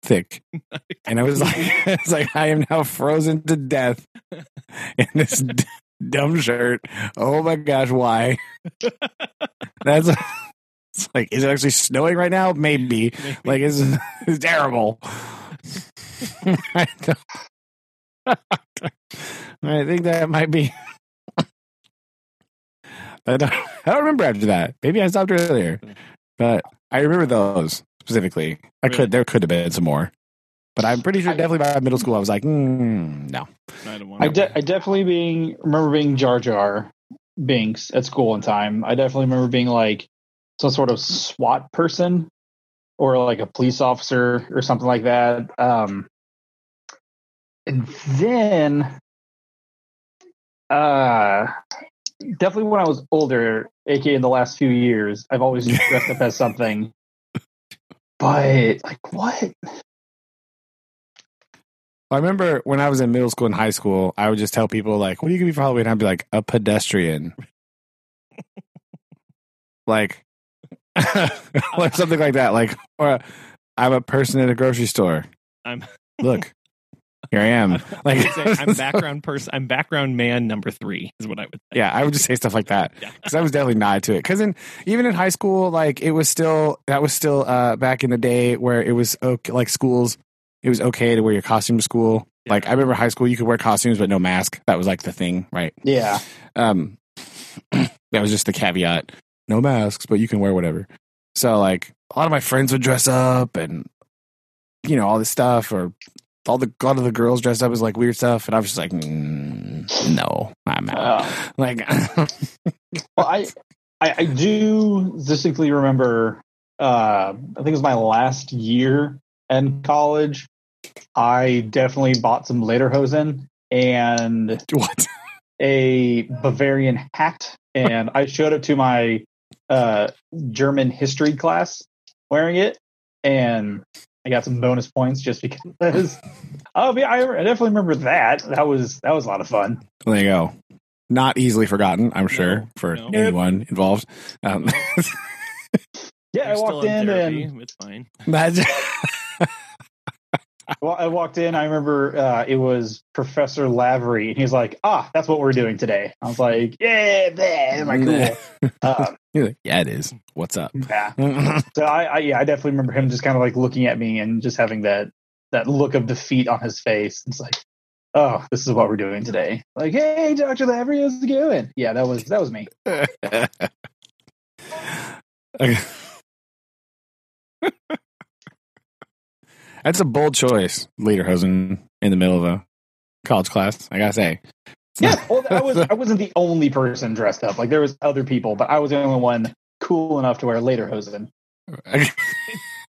thick, and I was like, it's like I am now frozen to death in this d- dumb shirt. Oh my gosh, why? That's it's like, is it actually snowing right now? Maybe.
Maybe.
Like, it's, it's terrible. I, I think that might be. I don't, I don't remember after that. Maybe I stopped earlier, but I remember those specifically. I
Really?
could there could have been some more, but I'm pretty sure
I-
definitely by middle school I was like, mm, no.
I
I, de- I definitely being remember being Jar Jar Binks at school one time. I definitely remember being like some sort of SWAT person or like a police officer or something like that. Um, and then, uh, definitely when I was older, aka in the last few years, I've always dressed up as something. But like what?
I remember when I was in middle school and high school, I would just tell people like, "What are you gonna be for Halloween?" I'd be like, "A pedestrian," like, or something like that. Like, or I'm a person at a grocery store.
I'm
Look, here I am. Like,
I'm background person. I'm background man number three is what I would. Say.
yeah, I would just say stuff like that
Yeah.
because I was definitely not to it. Because in even in high school, like it was still that was still uh back in the day where it was okay, like schools. It was okay to wear your costume to school.
Yeah.
Like I remember high school, you could wear costumes but no mask. That was like the thing, right?
Yeah.
Um, that was just the caveat. No masks, but you can wear whatever. So like a lot of my friends would dress up and you know all this stuff, or all the a lot of the girls dressed up as like weird stuff, and I was just like, mm, no, I'm out.
Uh,
Like,
Well, I, I I do distinctly remember. Uh, I think it was my last year in college. I definitely bought some Lederhosen and
what?
a Bavarian hat, and I showed up to my uh, German history class wearing it, and I got some bonus points just because. Oh, yeah, I I definitely remember that. That was that was a lot of fun.
There you go. Not easily forgotten, I'm sure,
No,
for
no.
anyone involved. Um,
Yeah, I
You're still
walked in
therapy.
and
it's fine.
Well, I walked in. I remember uh, it was Professor Lavery, and he's like, "Ah, that's what we're doing today." I was like, "Yeah, man, am I cool?" um,
You're like, yeah, it is. What's up?
yeah. So I, I, yeah, I definitely remember him just kind of like looking at me and just having that that look of defeat on his face. It's like, "Oh, this is what we're doing today." Like, "Hey, Doctor Lavery, how's it going?" Yeah, that was that was me.
Okay. That's a bold choice, Lederhosen in the middle of a college class. I gotta say,
Yeah, well, I was I wasn't the only person dressed up. Like there was other people, but I was the only one cool enough to wear lederhosen.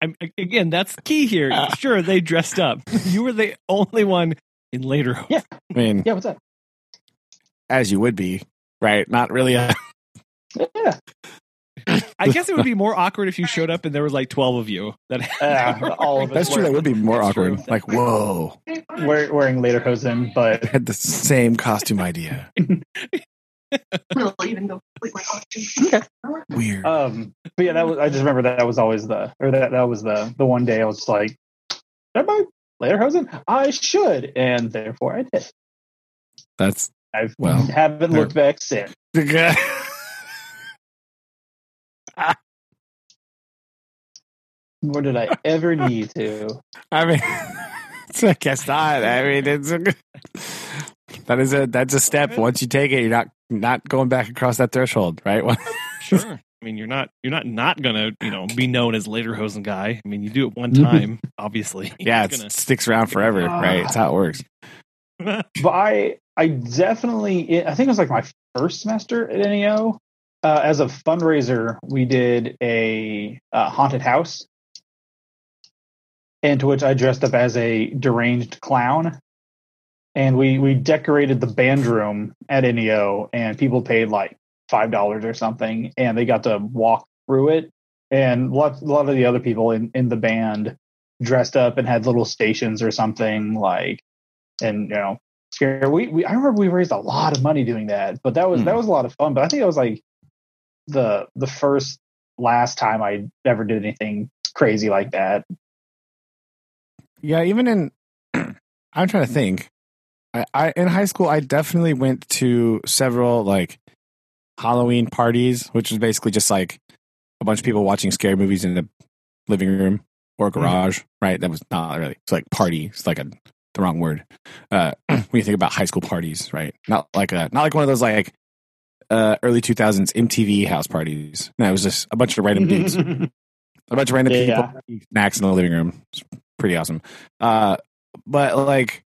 I'm, again, that's key here.
Uh.
Sure, they dressed up. You were the only one in later.
Yeah.
I mean,
Yeah, what's up?
as you would be, right? Not really a
Yeah,
I guess it would be more awkward if you showed up and there was like twelve of you. That
Uh, all of us
That's true. That would be more
That's true.
awkward. Like, whoa,
wear, wearing lederhosen, but
I had the same costume idea.
I'll even go with my costume.
Weird.
um, but yeah, that was. I just remember that, that was always the or that that was the the one day I was like, "Should I buy lederhosen? I should, and therefore I did.
That's
I
Well,
haven't looked back since. Nor did I ever need to.
I mean, I guess not. I mean, it's a, that is a that's a step. Once you take it, you're not not going back across that threshold, right?
sure. I mean, you're not you're not not gonna you know be known as Lederhosen guy. I mean, you do it one time, obviously.
yeah, it sticks around forever, right? It's how it works.
but I I definitely I think it was like my first semester at NEO. Uh, as a fundraiser, we did a uh, haunted house, into which I dressed up as a deranged clown, and we we decorated the band room at NEO, and people paid like five dollars or something, and they got to walk through it, and a lot, a lot of the other people in in the band dressed up and had little stations or something like, and you know scare. We, we I remember we raised a lot of money doing that, but that was
Hmm.
that was a lot of fun. But I think it was like the the first last time I ever did anything crazy like that.
Yeah, even in I'm trying to think. I, I in high school I definitely went to several like Halloween parties, which was basically just like a bunch of people watching scary movies in the living room or garage, right? That was not really it's like party. It's like a the wrong word. Uh when you think about high school parties, right? Not like a not like one of those like uh early 2000s MTV house parties. No, it was just a bunch of random dudes a bunch of random
Yeah.
people snacks in the living room. It's pretty awesome. Uh, but like,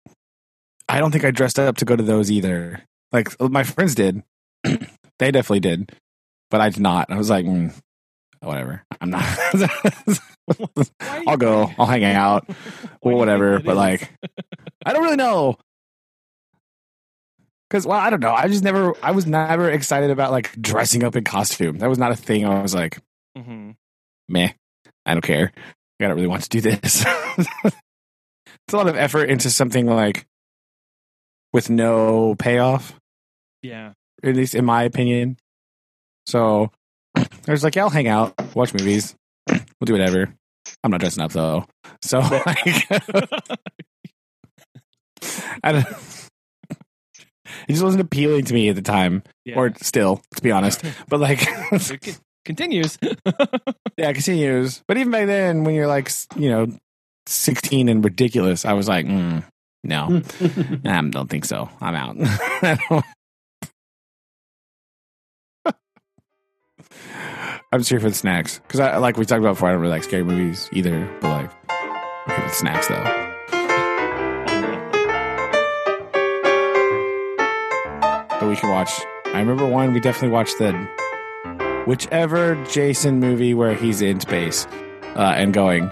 I don't think I dressed up to go to those either. Like my friends did, they definitely did, but I did not. I was like, mm, whatever. I'm not. I'll go. I'll hang out or whatever. But like, I don't really know. Cause well, I don't know. I just never. I was never excited about like dressing up in costume. That was not a thing. I was like,
mm-hmm.
meh, I don't care. I don't really want to do this. it's a lot of effort into something like with no payoff,
yeah,
at least in my opinion. So I was like, yeah, I'll hang out, watch movies, we'll do whatever. I'm not dressing up though. So like, I don't, just wasn't appealing to me at the time,
yeah.
or still, to be honest. But like,
continues.
Yeah, continues. But even back then, when you're like, you know, 16 and ridiculous, I was like, mm, no, I don't think so. I'm out. I'm just here for the snacks because I like we talked about before. I don't really like scary movies either, but like for the snacks though. But we can watch. I remember one. We definitely watched the whichever Jason movie where he's in space uh, and going.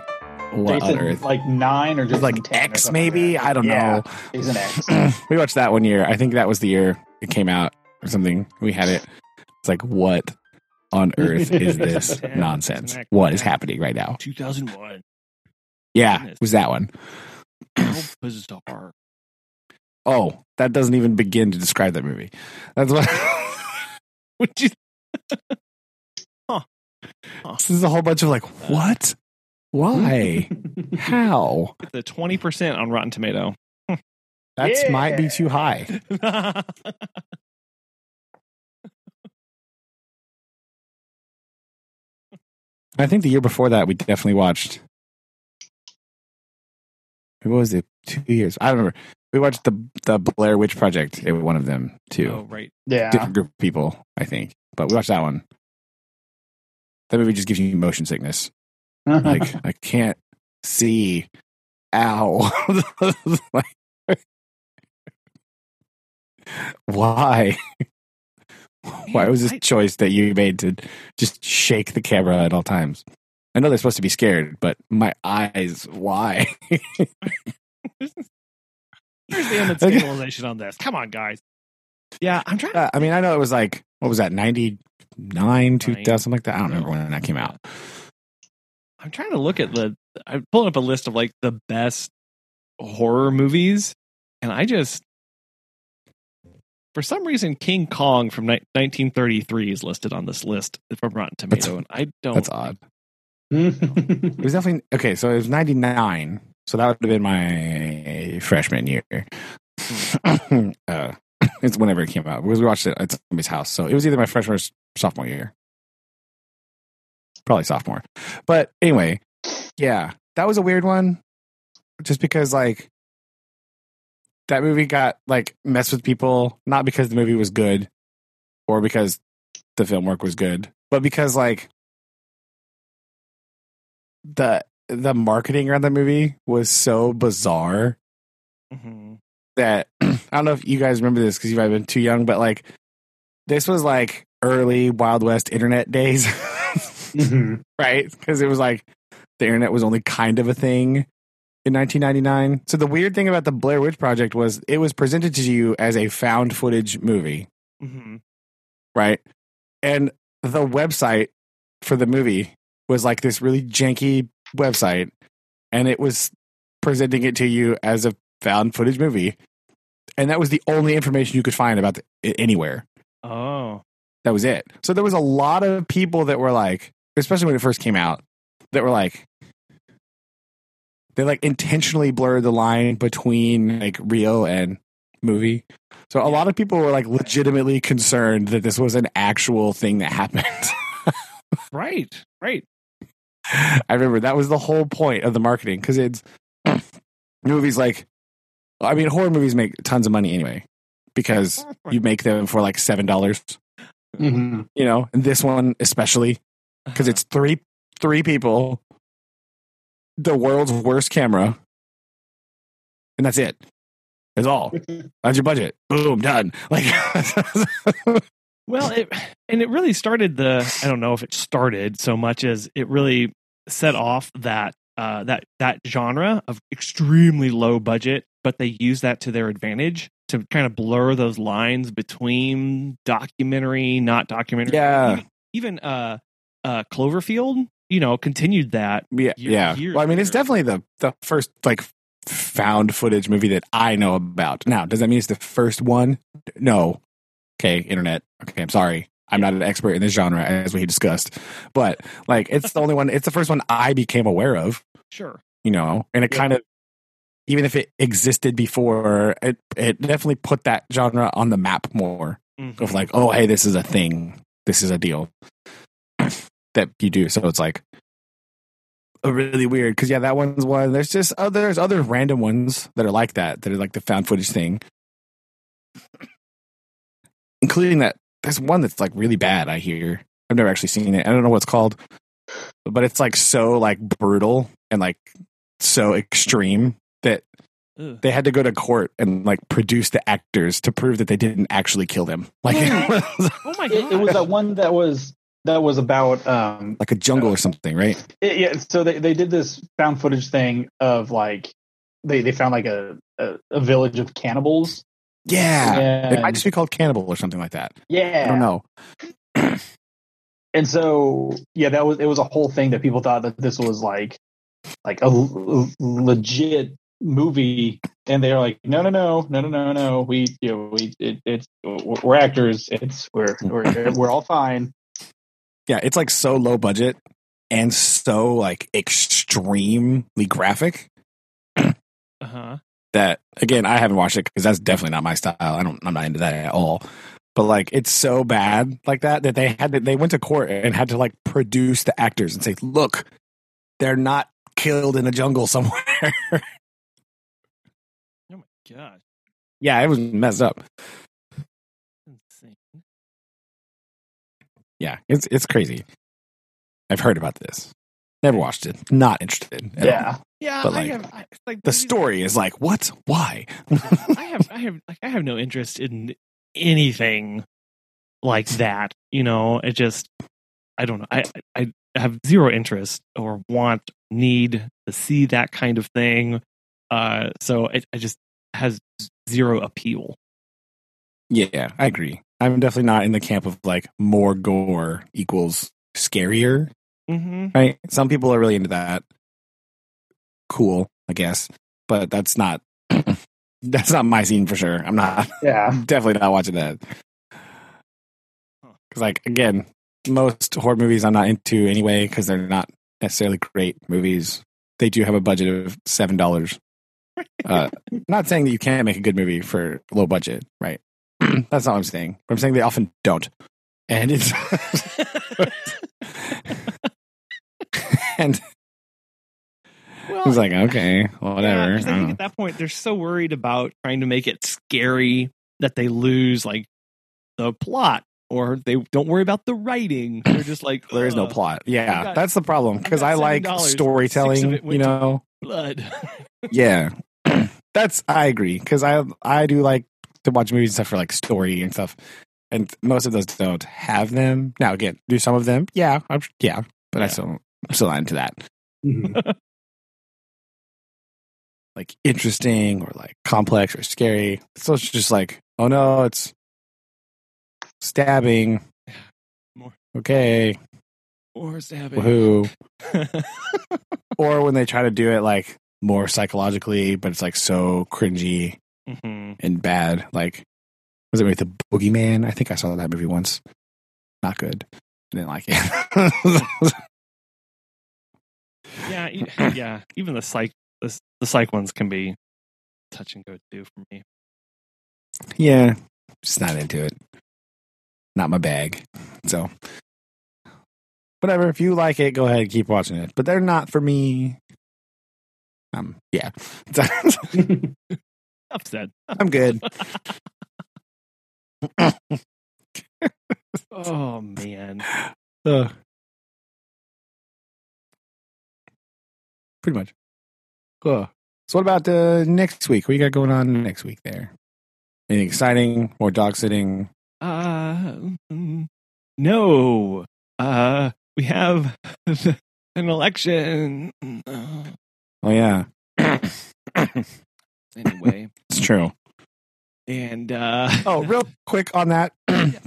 What
Jason,
on earth?
like nine or just
was like X maybe. I don't
Yeah.
know.
Jason X.
we watched that one year. I think that was the year it came out or something. We had it. It's like, what on earth is this nonsense? What is happening right now?
2001.
Yeah, it was that one.
How bizarre.
Oh, that doesn't even begin to describe that movie. That's what.
Would you?
this is a whole bunch of like, uh, what? Why? How?
The 20% on Rotten Tomato.
That
Yeah.
might be too high. I think the year before that, we definitely watched. What was it? Two years. I don't remember. We watched the the Blair Witch Project. It was one of them too.
oh, right.
yeah.
Different group of people, I think. But we watched that one. That movie just gives you motion sickness. Like I can't see. Ow! Like, why? Why was this choice that you made to just shake the camera at all times? I know they're supposed to be scared, but my eyes, why?
Understand the stabilization on this. Come on, guys. Yeah, I'm trying.
Uh, I mean, I know it was like, what was that, 99, 2000, something like that? I don't remember when that came out.
I'm trying to look at the. I'm pulling up a list of like the best horror movies, and I just, for some reason, King Kong from ni- 1933 is listed on this list from Rotten
That's-
Tomato, and I don't.
That's odd. It was definitely, okay, so it was 99. So that would have been my freshman year. uh, it's whenever it came out. Because we watched it at somebody's house. So it was either my freshman or sophomore year. Probably sophomore. But anyway, yeah, that was a weird one. Just because, like, that movie got, like, messed with people, not because the movie was good or because the film work was good, but because, like, the the marketing around the movie was so bizarre
Mhm.
that I don't know if you guys remember this because you might have been too young, but like this was like early Wild West internet days,
Mhm.
right? Because it was like the internet was only kind of a thing in 1999. So the weird thing about the Blair Witch Project was it was presented to you as a found footage movie,
hmm
right? And the website for the movie was like this really janky website, and it was presenting it to you as a found footage movie. And that was the only information you could find about the, it anywhere.
Oh.
That was it. So there was a lot of people that were like, especially when it first came out, that were like, they like intentionally blurred the line between like real and movie. So a lot of people were like legitimately concerned that this was an actual thing that happened.
Right. Right.
I remember that was the whole point of the marketing because it's movies like, I mean, horror movies make tons of money anyway because you make them for like seven dollars,
Mhm.
you know, and this one especially because it's three three people, the world's worst camera, and that's it. That's all. That's your budget. Boom, done. Like,
Well, it and it really started the I don't know if it started so much as it really set off that uh that that genre of extremely low budget, but they use that to their advantage to kind of blur those lines between documentary, not documentary.
Yeah.
Even, even uh uh Cloverfield, you know, continued that.
yeah,
Year-
yeah.
years
Well, I mean, it's definitely the the first like found footage movie that I know about. Now, does that mean it's the first one? No. Okay, internet. Okay, I'm sorry. I'm not an expert in this genre as we discussed, but like it's the only one. It's the first one I became aware of.
Sure.
You know, and it
Yeah.
kind of even if it existed before, it it definitely put that genre on the map more.
Mhm.
of like, oh, hey, this is a thing. This is a deal that you do. So it's like a really weird because yeah, that one's one. There's just oh, there's other random ones that are like that that are like the found footage thing, including that. There's one that's like really bad. I hear. I've never actually seen it. I don't know what it's called, but it's like so like brutal and like so extreme that
Ugh.
they had to go to court and like produce the actors to prove that they didn't actually kill them. Like
Oh my god.
It, it was that one that was that was about um
like a jungle or something, right?
it- yeah. So they they did this found footage thing of like they they found like a a, a village of cannibals.
Yeah. It might just be called cannibal or something like that.
yeah.
I don't know.
and so yeah that was it was a whole thing that people thought that this was like like a l- legit movie and they're like no no no no no no no we you know we it, it's we're actors it's we're we're we're all fine
Yeah, it's like so low budget and so like extremely graphic
uh-huh.
That again I haven't watched it because that's definitely not my style. I don't I'm not into that at all. But like it's so bad like that that they had to, they went to court and had to like produce the actors and say, look, they're not killed in a jungle somewhere.
Oh my god.
yeah, it was messed up.
Insane.
Yeah, it's it's crazy. I've heard about this. Never watched it. Not interested. at all.
yeah
Yeah,
But,
I
like,
have I, like
The story is like, what? Why?
I have I have like I have no interest in anything like that. You know, it just I don't know. I I I have zero interest or want need to see that kind of thing. Uh, so it, it just has zero appeal.
yeah, I agree. I'm definitely not in the camp of like more gore equals scarier.
Mm-hmm.
Right? Some people are really into that. Cool, I guess, but that's not that's not my scene for sure. I'm not.
yeah
I'm definitely not watching that. Because, like, again, most horror movies I'm not into anyway because they're not necessarily great movies. They do have a budget of seven dollars. Uh, not saying that you can't make a good movie for low budget, right? That's not what I'm saying. But I'm saying they often don't, and it's and
well,
it's like okay, whatever.
Yeah, I
I
think
uh-huh.
at that point they're so worried about trying to make it scary that they lose like the plot or they don't worry about the writing. They're just like
there is no plot. Yeah,
got-
that's the problem because I like
$7, six of
storytelling. You know,
blood.
yeah that's I agree because I I do like to watch movies and stuff for like story and stuff, and most of those don't have them. Now again, do some of them? Yeah, I'm, yeah, but I
Yeah.
still I'm still not into that.
Mhm.
Like interesting or like complex or scary. So it's just like, oh no, it's stabbing.
More.
Okay,
Or stabbing.
Who? or when they try to do it like more psychologically, but it's like so cringy
hmm
and bad. Like, was it with the Boogeyman? I think I saw that movie once. Not good. I didn't like it.
Yeah, yeah. Even the psych, the, the psych ones can be touch and go too for me.
yeah, just not into it. Not my bag. So, whatever. If you like it, go ahead and keep watching it. But they're not for me. Um, yeah,
Upset.
I'm good.
Oh man.
Uh, pretty much. Uh, so, what about uh, next week? What you got going on next week there? Anything exciting? More dog sitting?
Uh, mm, no. Uh, we have an election.
Oh, yeah.
anyway,
it's true.
and uh,
Oh, real quick on that.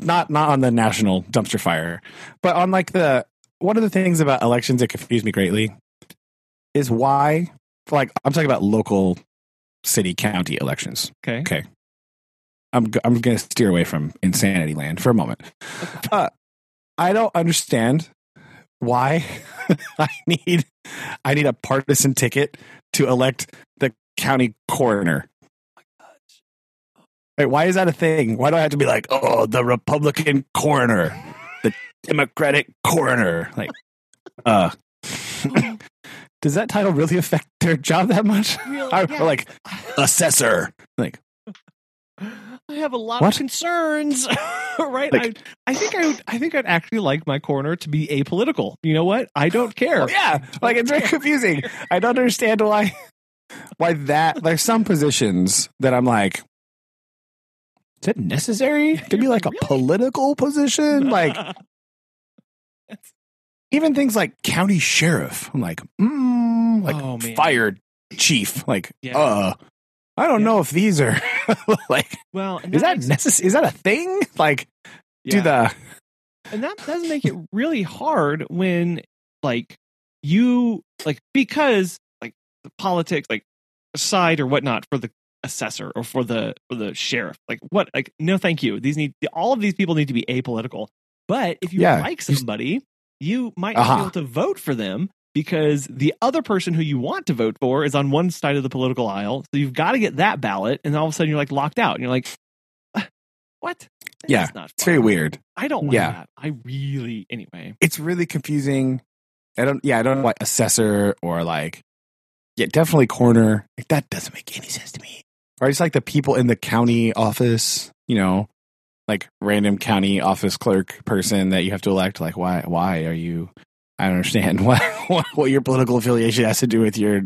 not not on the national dumpster fire, but on like the one of the things about elections that confused me greatly is why like I'm talking about local city county elections.
okay.
Okay. I'm I'm going to steer away from insanity land for a moment. Uh, I don't understand why I need I need a partisan ticket to elect the county coroner. Wait, why is that a thing? Why do I have to be like, oh, the Republican coroner, the Democratic coroner? Like, uh, does that title really affect their job that much?
Really?
I,
Yeah.
Like assessor. Like,
I have a lot
What?
of concerns, right?
Like-
I, I think I would, I think I'd actually like my corner to be apolitical. You know what? I don't care.
Oh, yeah, like it's very confusing. I don't understand why why that there's some positions that I'm like is it necessary to be like a
Really?
political position? Like even things like county sheriff. I'm like, mm, like
Oh, man.
fired chief. Like,
Yeah.
uh I don't
Yeah.
know if these are like
well,
is that
makes-
necessary? Is that a thing? Like do the
and that does make it really hard when like you like because like the politics like side or whatnot for the assessor or for the for the sheriff like what like no thank you these need all of these people need to be apolitical but if you
Yeah,
like somebody you might not
Uh-huh.
be able to vote for them because the other person who you want to vote for is on one side of the political aisle so you've got to get that ballot and all of a sudden you're like locked out and you're like "Ah, what
Yeah,
That's not
it's very weird.
I don't like
Yeah.
that. I really anyway.
it's really confusing. I don't. Yeah, I don't know what assessor or like. Yeah, definitely corner. Like that doesn't make any sense to me. Or it's like the people in the county office. You know, like random county office clerk person that you have to elect. Like, why? Why are you? I don't understand what what, your political affiliation has to do with your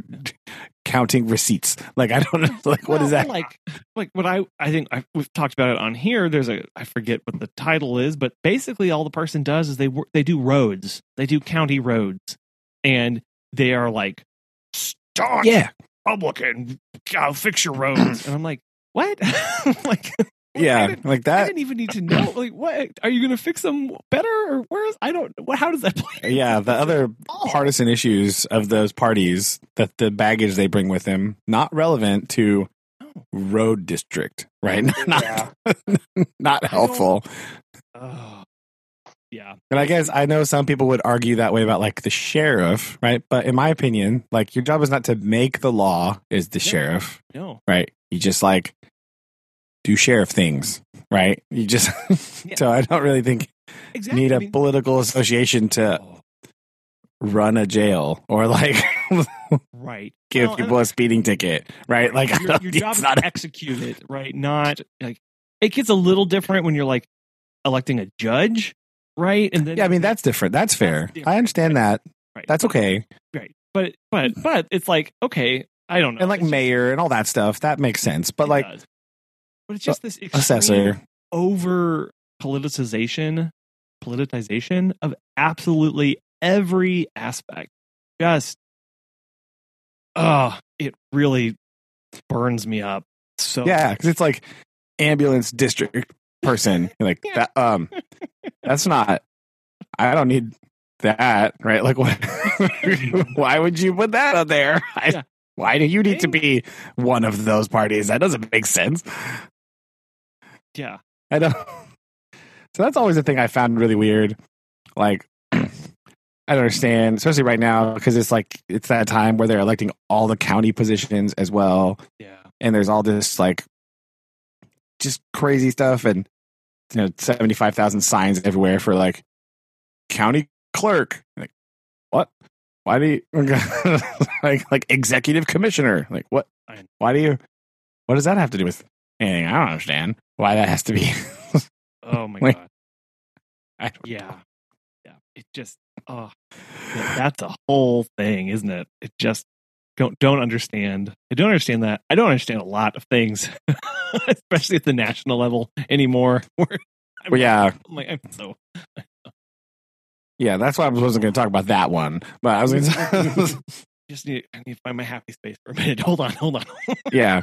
counting receipts. Like, I don't know. Like, what is
Well,
that?
Like, like what I I think I, we've talked about it on here. There's a I forget what the title is, but basically all the person does is they they do roads. They do county roads, and they are like staunch
yeah,
Republican. I'll fix your roads, and I'm like, what? like,
yeah, like that.
I didn't even need to know. Like, what are you going to fix them better, or where is? I don't. What? How does that play?
Uh, yeah, the other
Oh.
partisan issues of those parties that the baggage they bring with them not relevant to road district, right? not
Yeah.
not helpful.
Oh, yeah.
And I guess I know some people would argue that way about like the sheriff, right? But in my opinion, like your job is not to make the law is the
Yeah.
sheriff,
No.
right? You just like do sheriff things, right? You just
Yeah.
so I don't really think
Exactly.
need
I
a
mean-
political association to
Oh,
run a jail or like
right.
give
Well,
people a speeding ticket, right? Like
your, your job is
not
execute it, right? Not like it gets a little different when you're like electing a judge, right? And then
yeah, I mean that's different. That's fair.
different,
I understand that.
right,
That's okay.
right. But but but it's like okay, I don't know.
and like
It's just-
mayor and all that stuff. That makes sense. But like
does. But it's just this extreme
assessor,
over politicization, politicization of absolutely every aspect. Just, oh, it really burns me up. So
yeah, because it's like ambulance district person. Like that. Um, that's not. I don't need that, right? Like, what? why would you put that on there? I,
Yeah.
Why do you need to be one of those parties? That doesn't make sense.
Yeah,
I don't. So that's always the thing I found really weird. Like, I don't understand, especially right now, because it's like it's that time where they're electing all the county positions as well,
yeah.
and there's all this like just crazy stuff, and you know, seventy five thousand signs everywhere for like county clerk. Like, what? Why do you like like executive commissioner? Like, what? Why do you? What does that have to do with anything? I don't understand why that has to be.
Oh my
Wait.
god.
I
Yeah, yeah. It just, oh, yeah, that's a whole thing, isn't it? It just don't don't understand. I don't understand that. I don't understand a lot of things, especially at the national level anymore. Where I'm
Well, yeah,
I'm like, I'm so
yeah. That's why I wasn't going to talk about that one, but I was going to.
just need I need to find my happy space for a minute. Hold on, hold on.
yeah,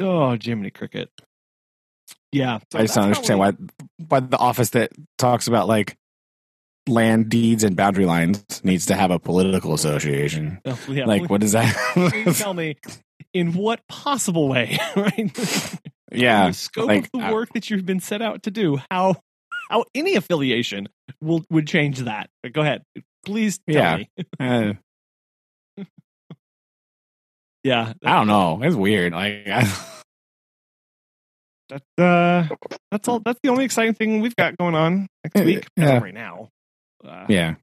oh, Jiminy Cricket. Yeah, so
I just don't understand why why the office that talks about like land deeds and boundary lines needs to have a political association.
oh, yeah,
Like,
please-
what is that?
tell me in what possible way, right?
yeah,
the scope
like,
of the
uh,
work that you've been set out to do how how any affiliation will would change that but go ahead please tell
Yeah.
me
uh,
yeah
I don't know. It's weird. Like, I,
that, uh, that's all that's the only exciting thing we've got going on next week
Yeah.
right now uh,
yeah.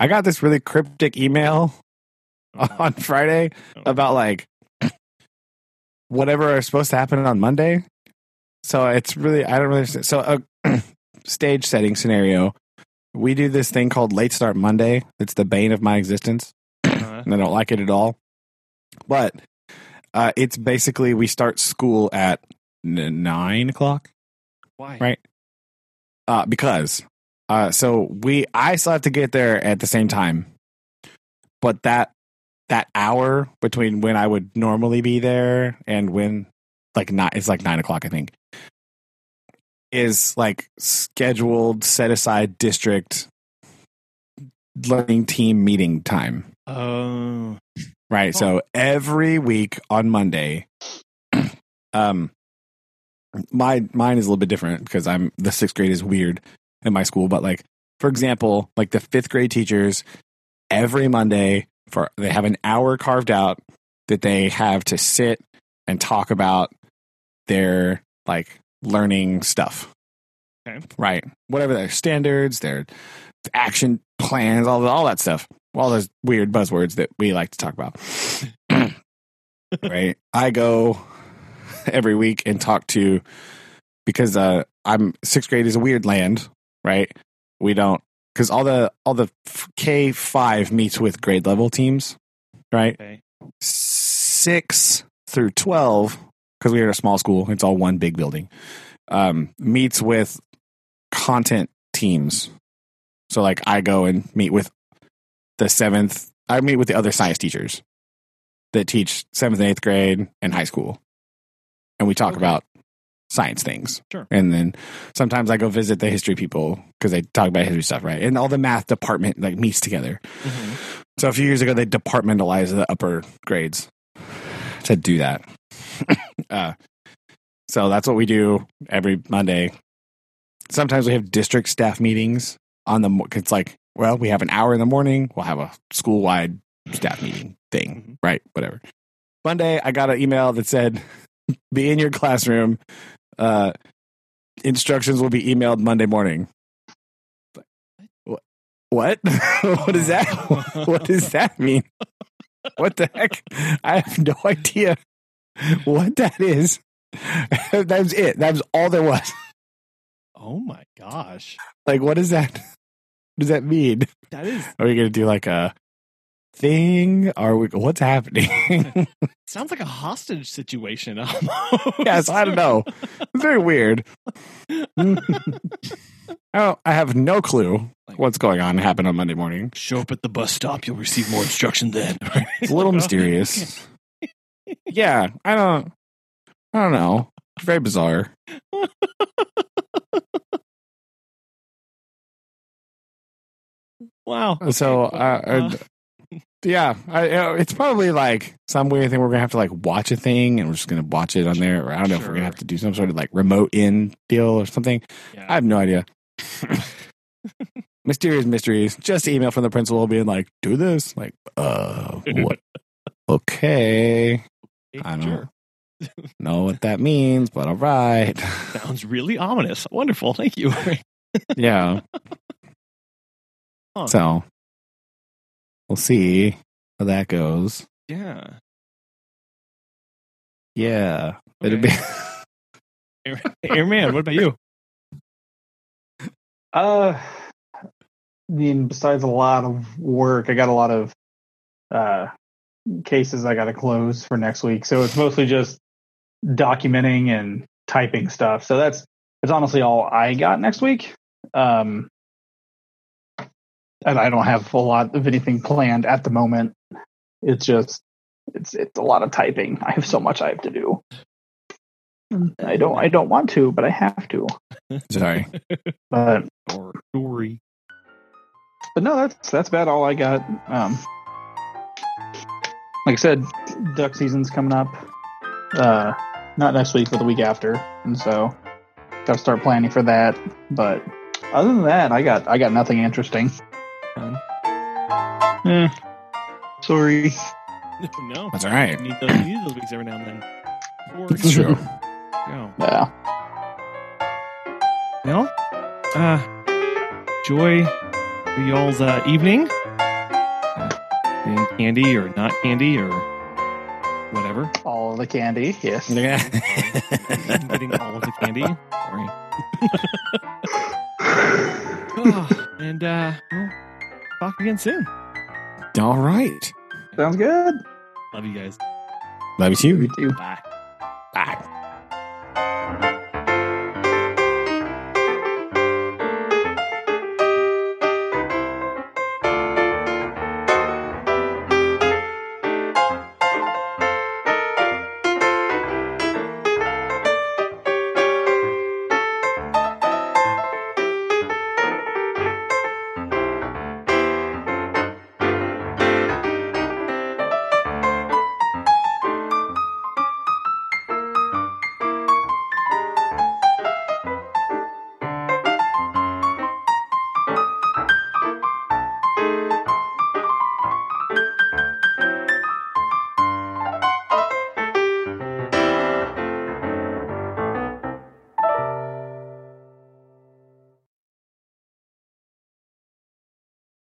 I got this really cryptic email on Friday about like whatever is supposed to happen on Monday. So it's really I don't really. So a stage setting scenario. We do this thing called late start Monday. It's the bane of my existence,
uh,
and I don't like it at all. But uh, it's basically we start school at n- nine o'clock
why
Right. uh, because uh, so we I still have to get there at the same time, but that that hour between when I would normally be there and when like not it's like nine o'clock I think is like scheduled set aside district learning team meeting time.
oh
Right. So every week on Monday, um, my mine is a little bit different because I'm the sixth grade is weird in my school. But like, for example, like the fifth grade teachers, every Monday for they have an hour carved out that they have to sit and talk about their like learning stuff.
Okay.
Right. Whatever their standards, their action plans, all all that stuff all those weird buzzwords that we like to talk about. right. I go every week and talk to because uh I'm sixth grade is a weird land, right? We don't because all the all the K five meets with grade level teams, right?
okay
Six through twelve because we're at a small school. It's all one big building. Um, meets with content teams. So like I go and meet with the seventh. I meet with the other science teachers that teach seventh and eighth grade and high school, and we talk
Okay.
about science things.
Sure.
And then sometimes I go visit the history people because they talk about history stuff, right? And all the math department like meets together.
Mhm.
So a few years ago, they departmentalized the upper grades to do that. uh, so that's what we do every Monday. Sometimes we have district staff meetings on the. It's like, well, we have an hour in the morning. We'll have a school wide staff meeting thing,
Mhm.
right? Whatever. Monday, I got an email that said, "Be in your classroom. Uh, instructions will be emailed Monday morning." What? What? what is that? what does that mean? What the heck? I have no idea what that is. that was it. That was all there was.
oh my gosh
Like, what is that? Does that mean?
that is
Are we going to do like a thing? Are we? What's happening?
Sounds like a hostage situation. Almost.
yes, I don't know. It's very weird. I oh, I have no clue what's going on. Happened on Monday morning.
Show up at the bus stop. You'll receive more instruction then.
It's a little mysterious. Yeah, I don't. I don't know. Very bizarre.
Wow.
So, uh, uh, yeah, I, it's probably like some weird thing. We're gonna have to like watch a thing, and we're just gonna watch it on there. Or I don't know if we're gonna have to do some sort of like remote in deal or something.
yeah.
I have no idea. Mysterious mysteries. Just email from the principal being like, "Do this." Like, uh, what? okay, I don't know what that means, but all right.
Sounds really ominous. Wonderful. Thank you.
yeah.
Huh.
So we'll see how that goes.
yeah.
Yeah, it'll be.
Airman, what about you?
Uh, I mean, besides a lot of work, I got a lot of uh, cases I got to close for next week. So it's mostly just documenting and typing stuff. So that's that's honestly all I got next week. Um, and I don't have a lot of anything planned at the moment. It's just it's it's a lot of typing. I have so much I have to do. I don't I don't want to, but I have to.
Sorry.
But
Or story.
but no, that's that's about all I got. Um, like I said, duck season's coming up. Uh, not next week, but the week after, and so got to start planning for that. But other than that, I got I got nothing interesting.
Fun.
Eh, sorry.
no.
That's all right.
You need those, you need those weeks every now and then. Or
It's true.
go.
Yeah.
Well, uh, enjoy y'all's uh, evening. Uh, eating candy or not candy or whatever.
All of the candy. Yes.
Yeah.
Getting all of the candy. Sorry. Oh, and uh, we'll talk again soon.
All right.
Sounds good.
Love you guys.
Love you too.
You too.
Bye.
Bye.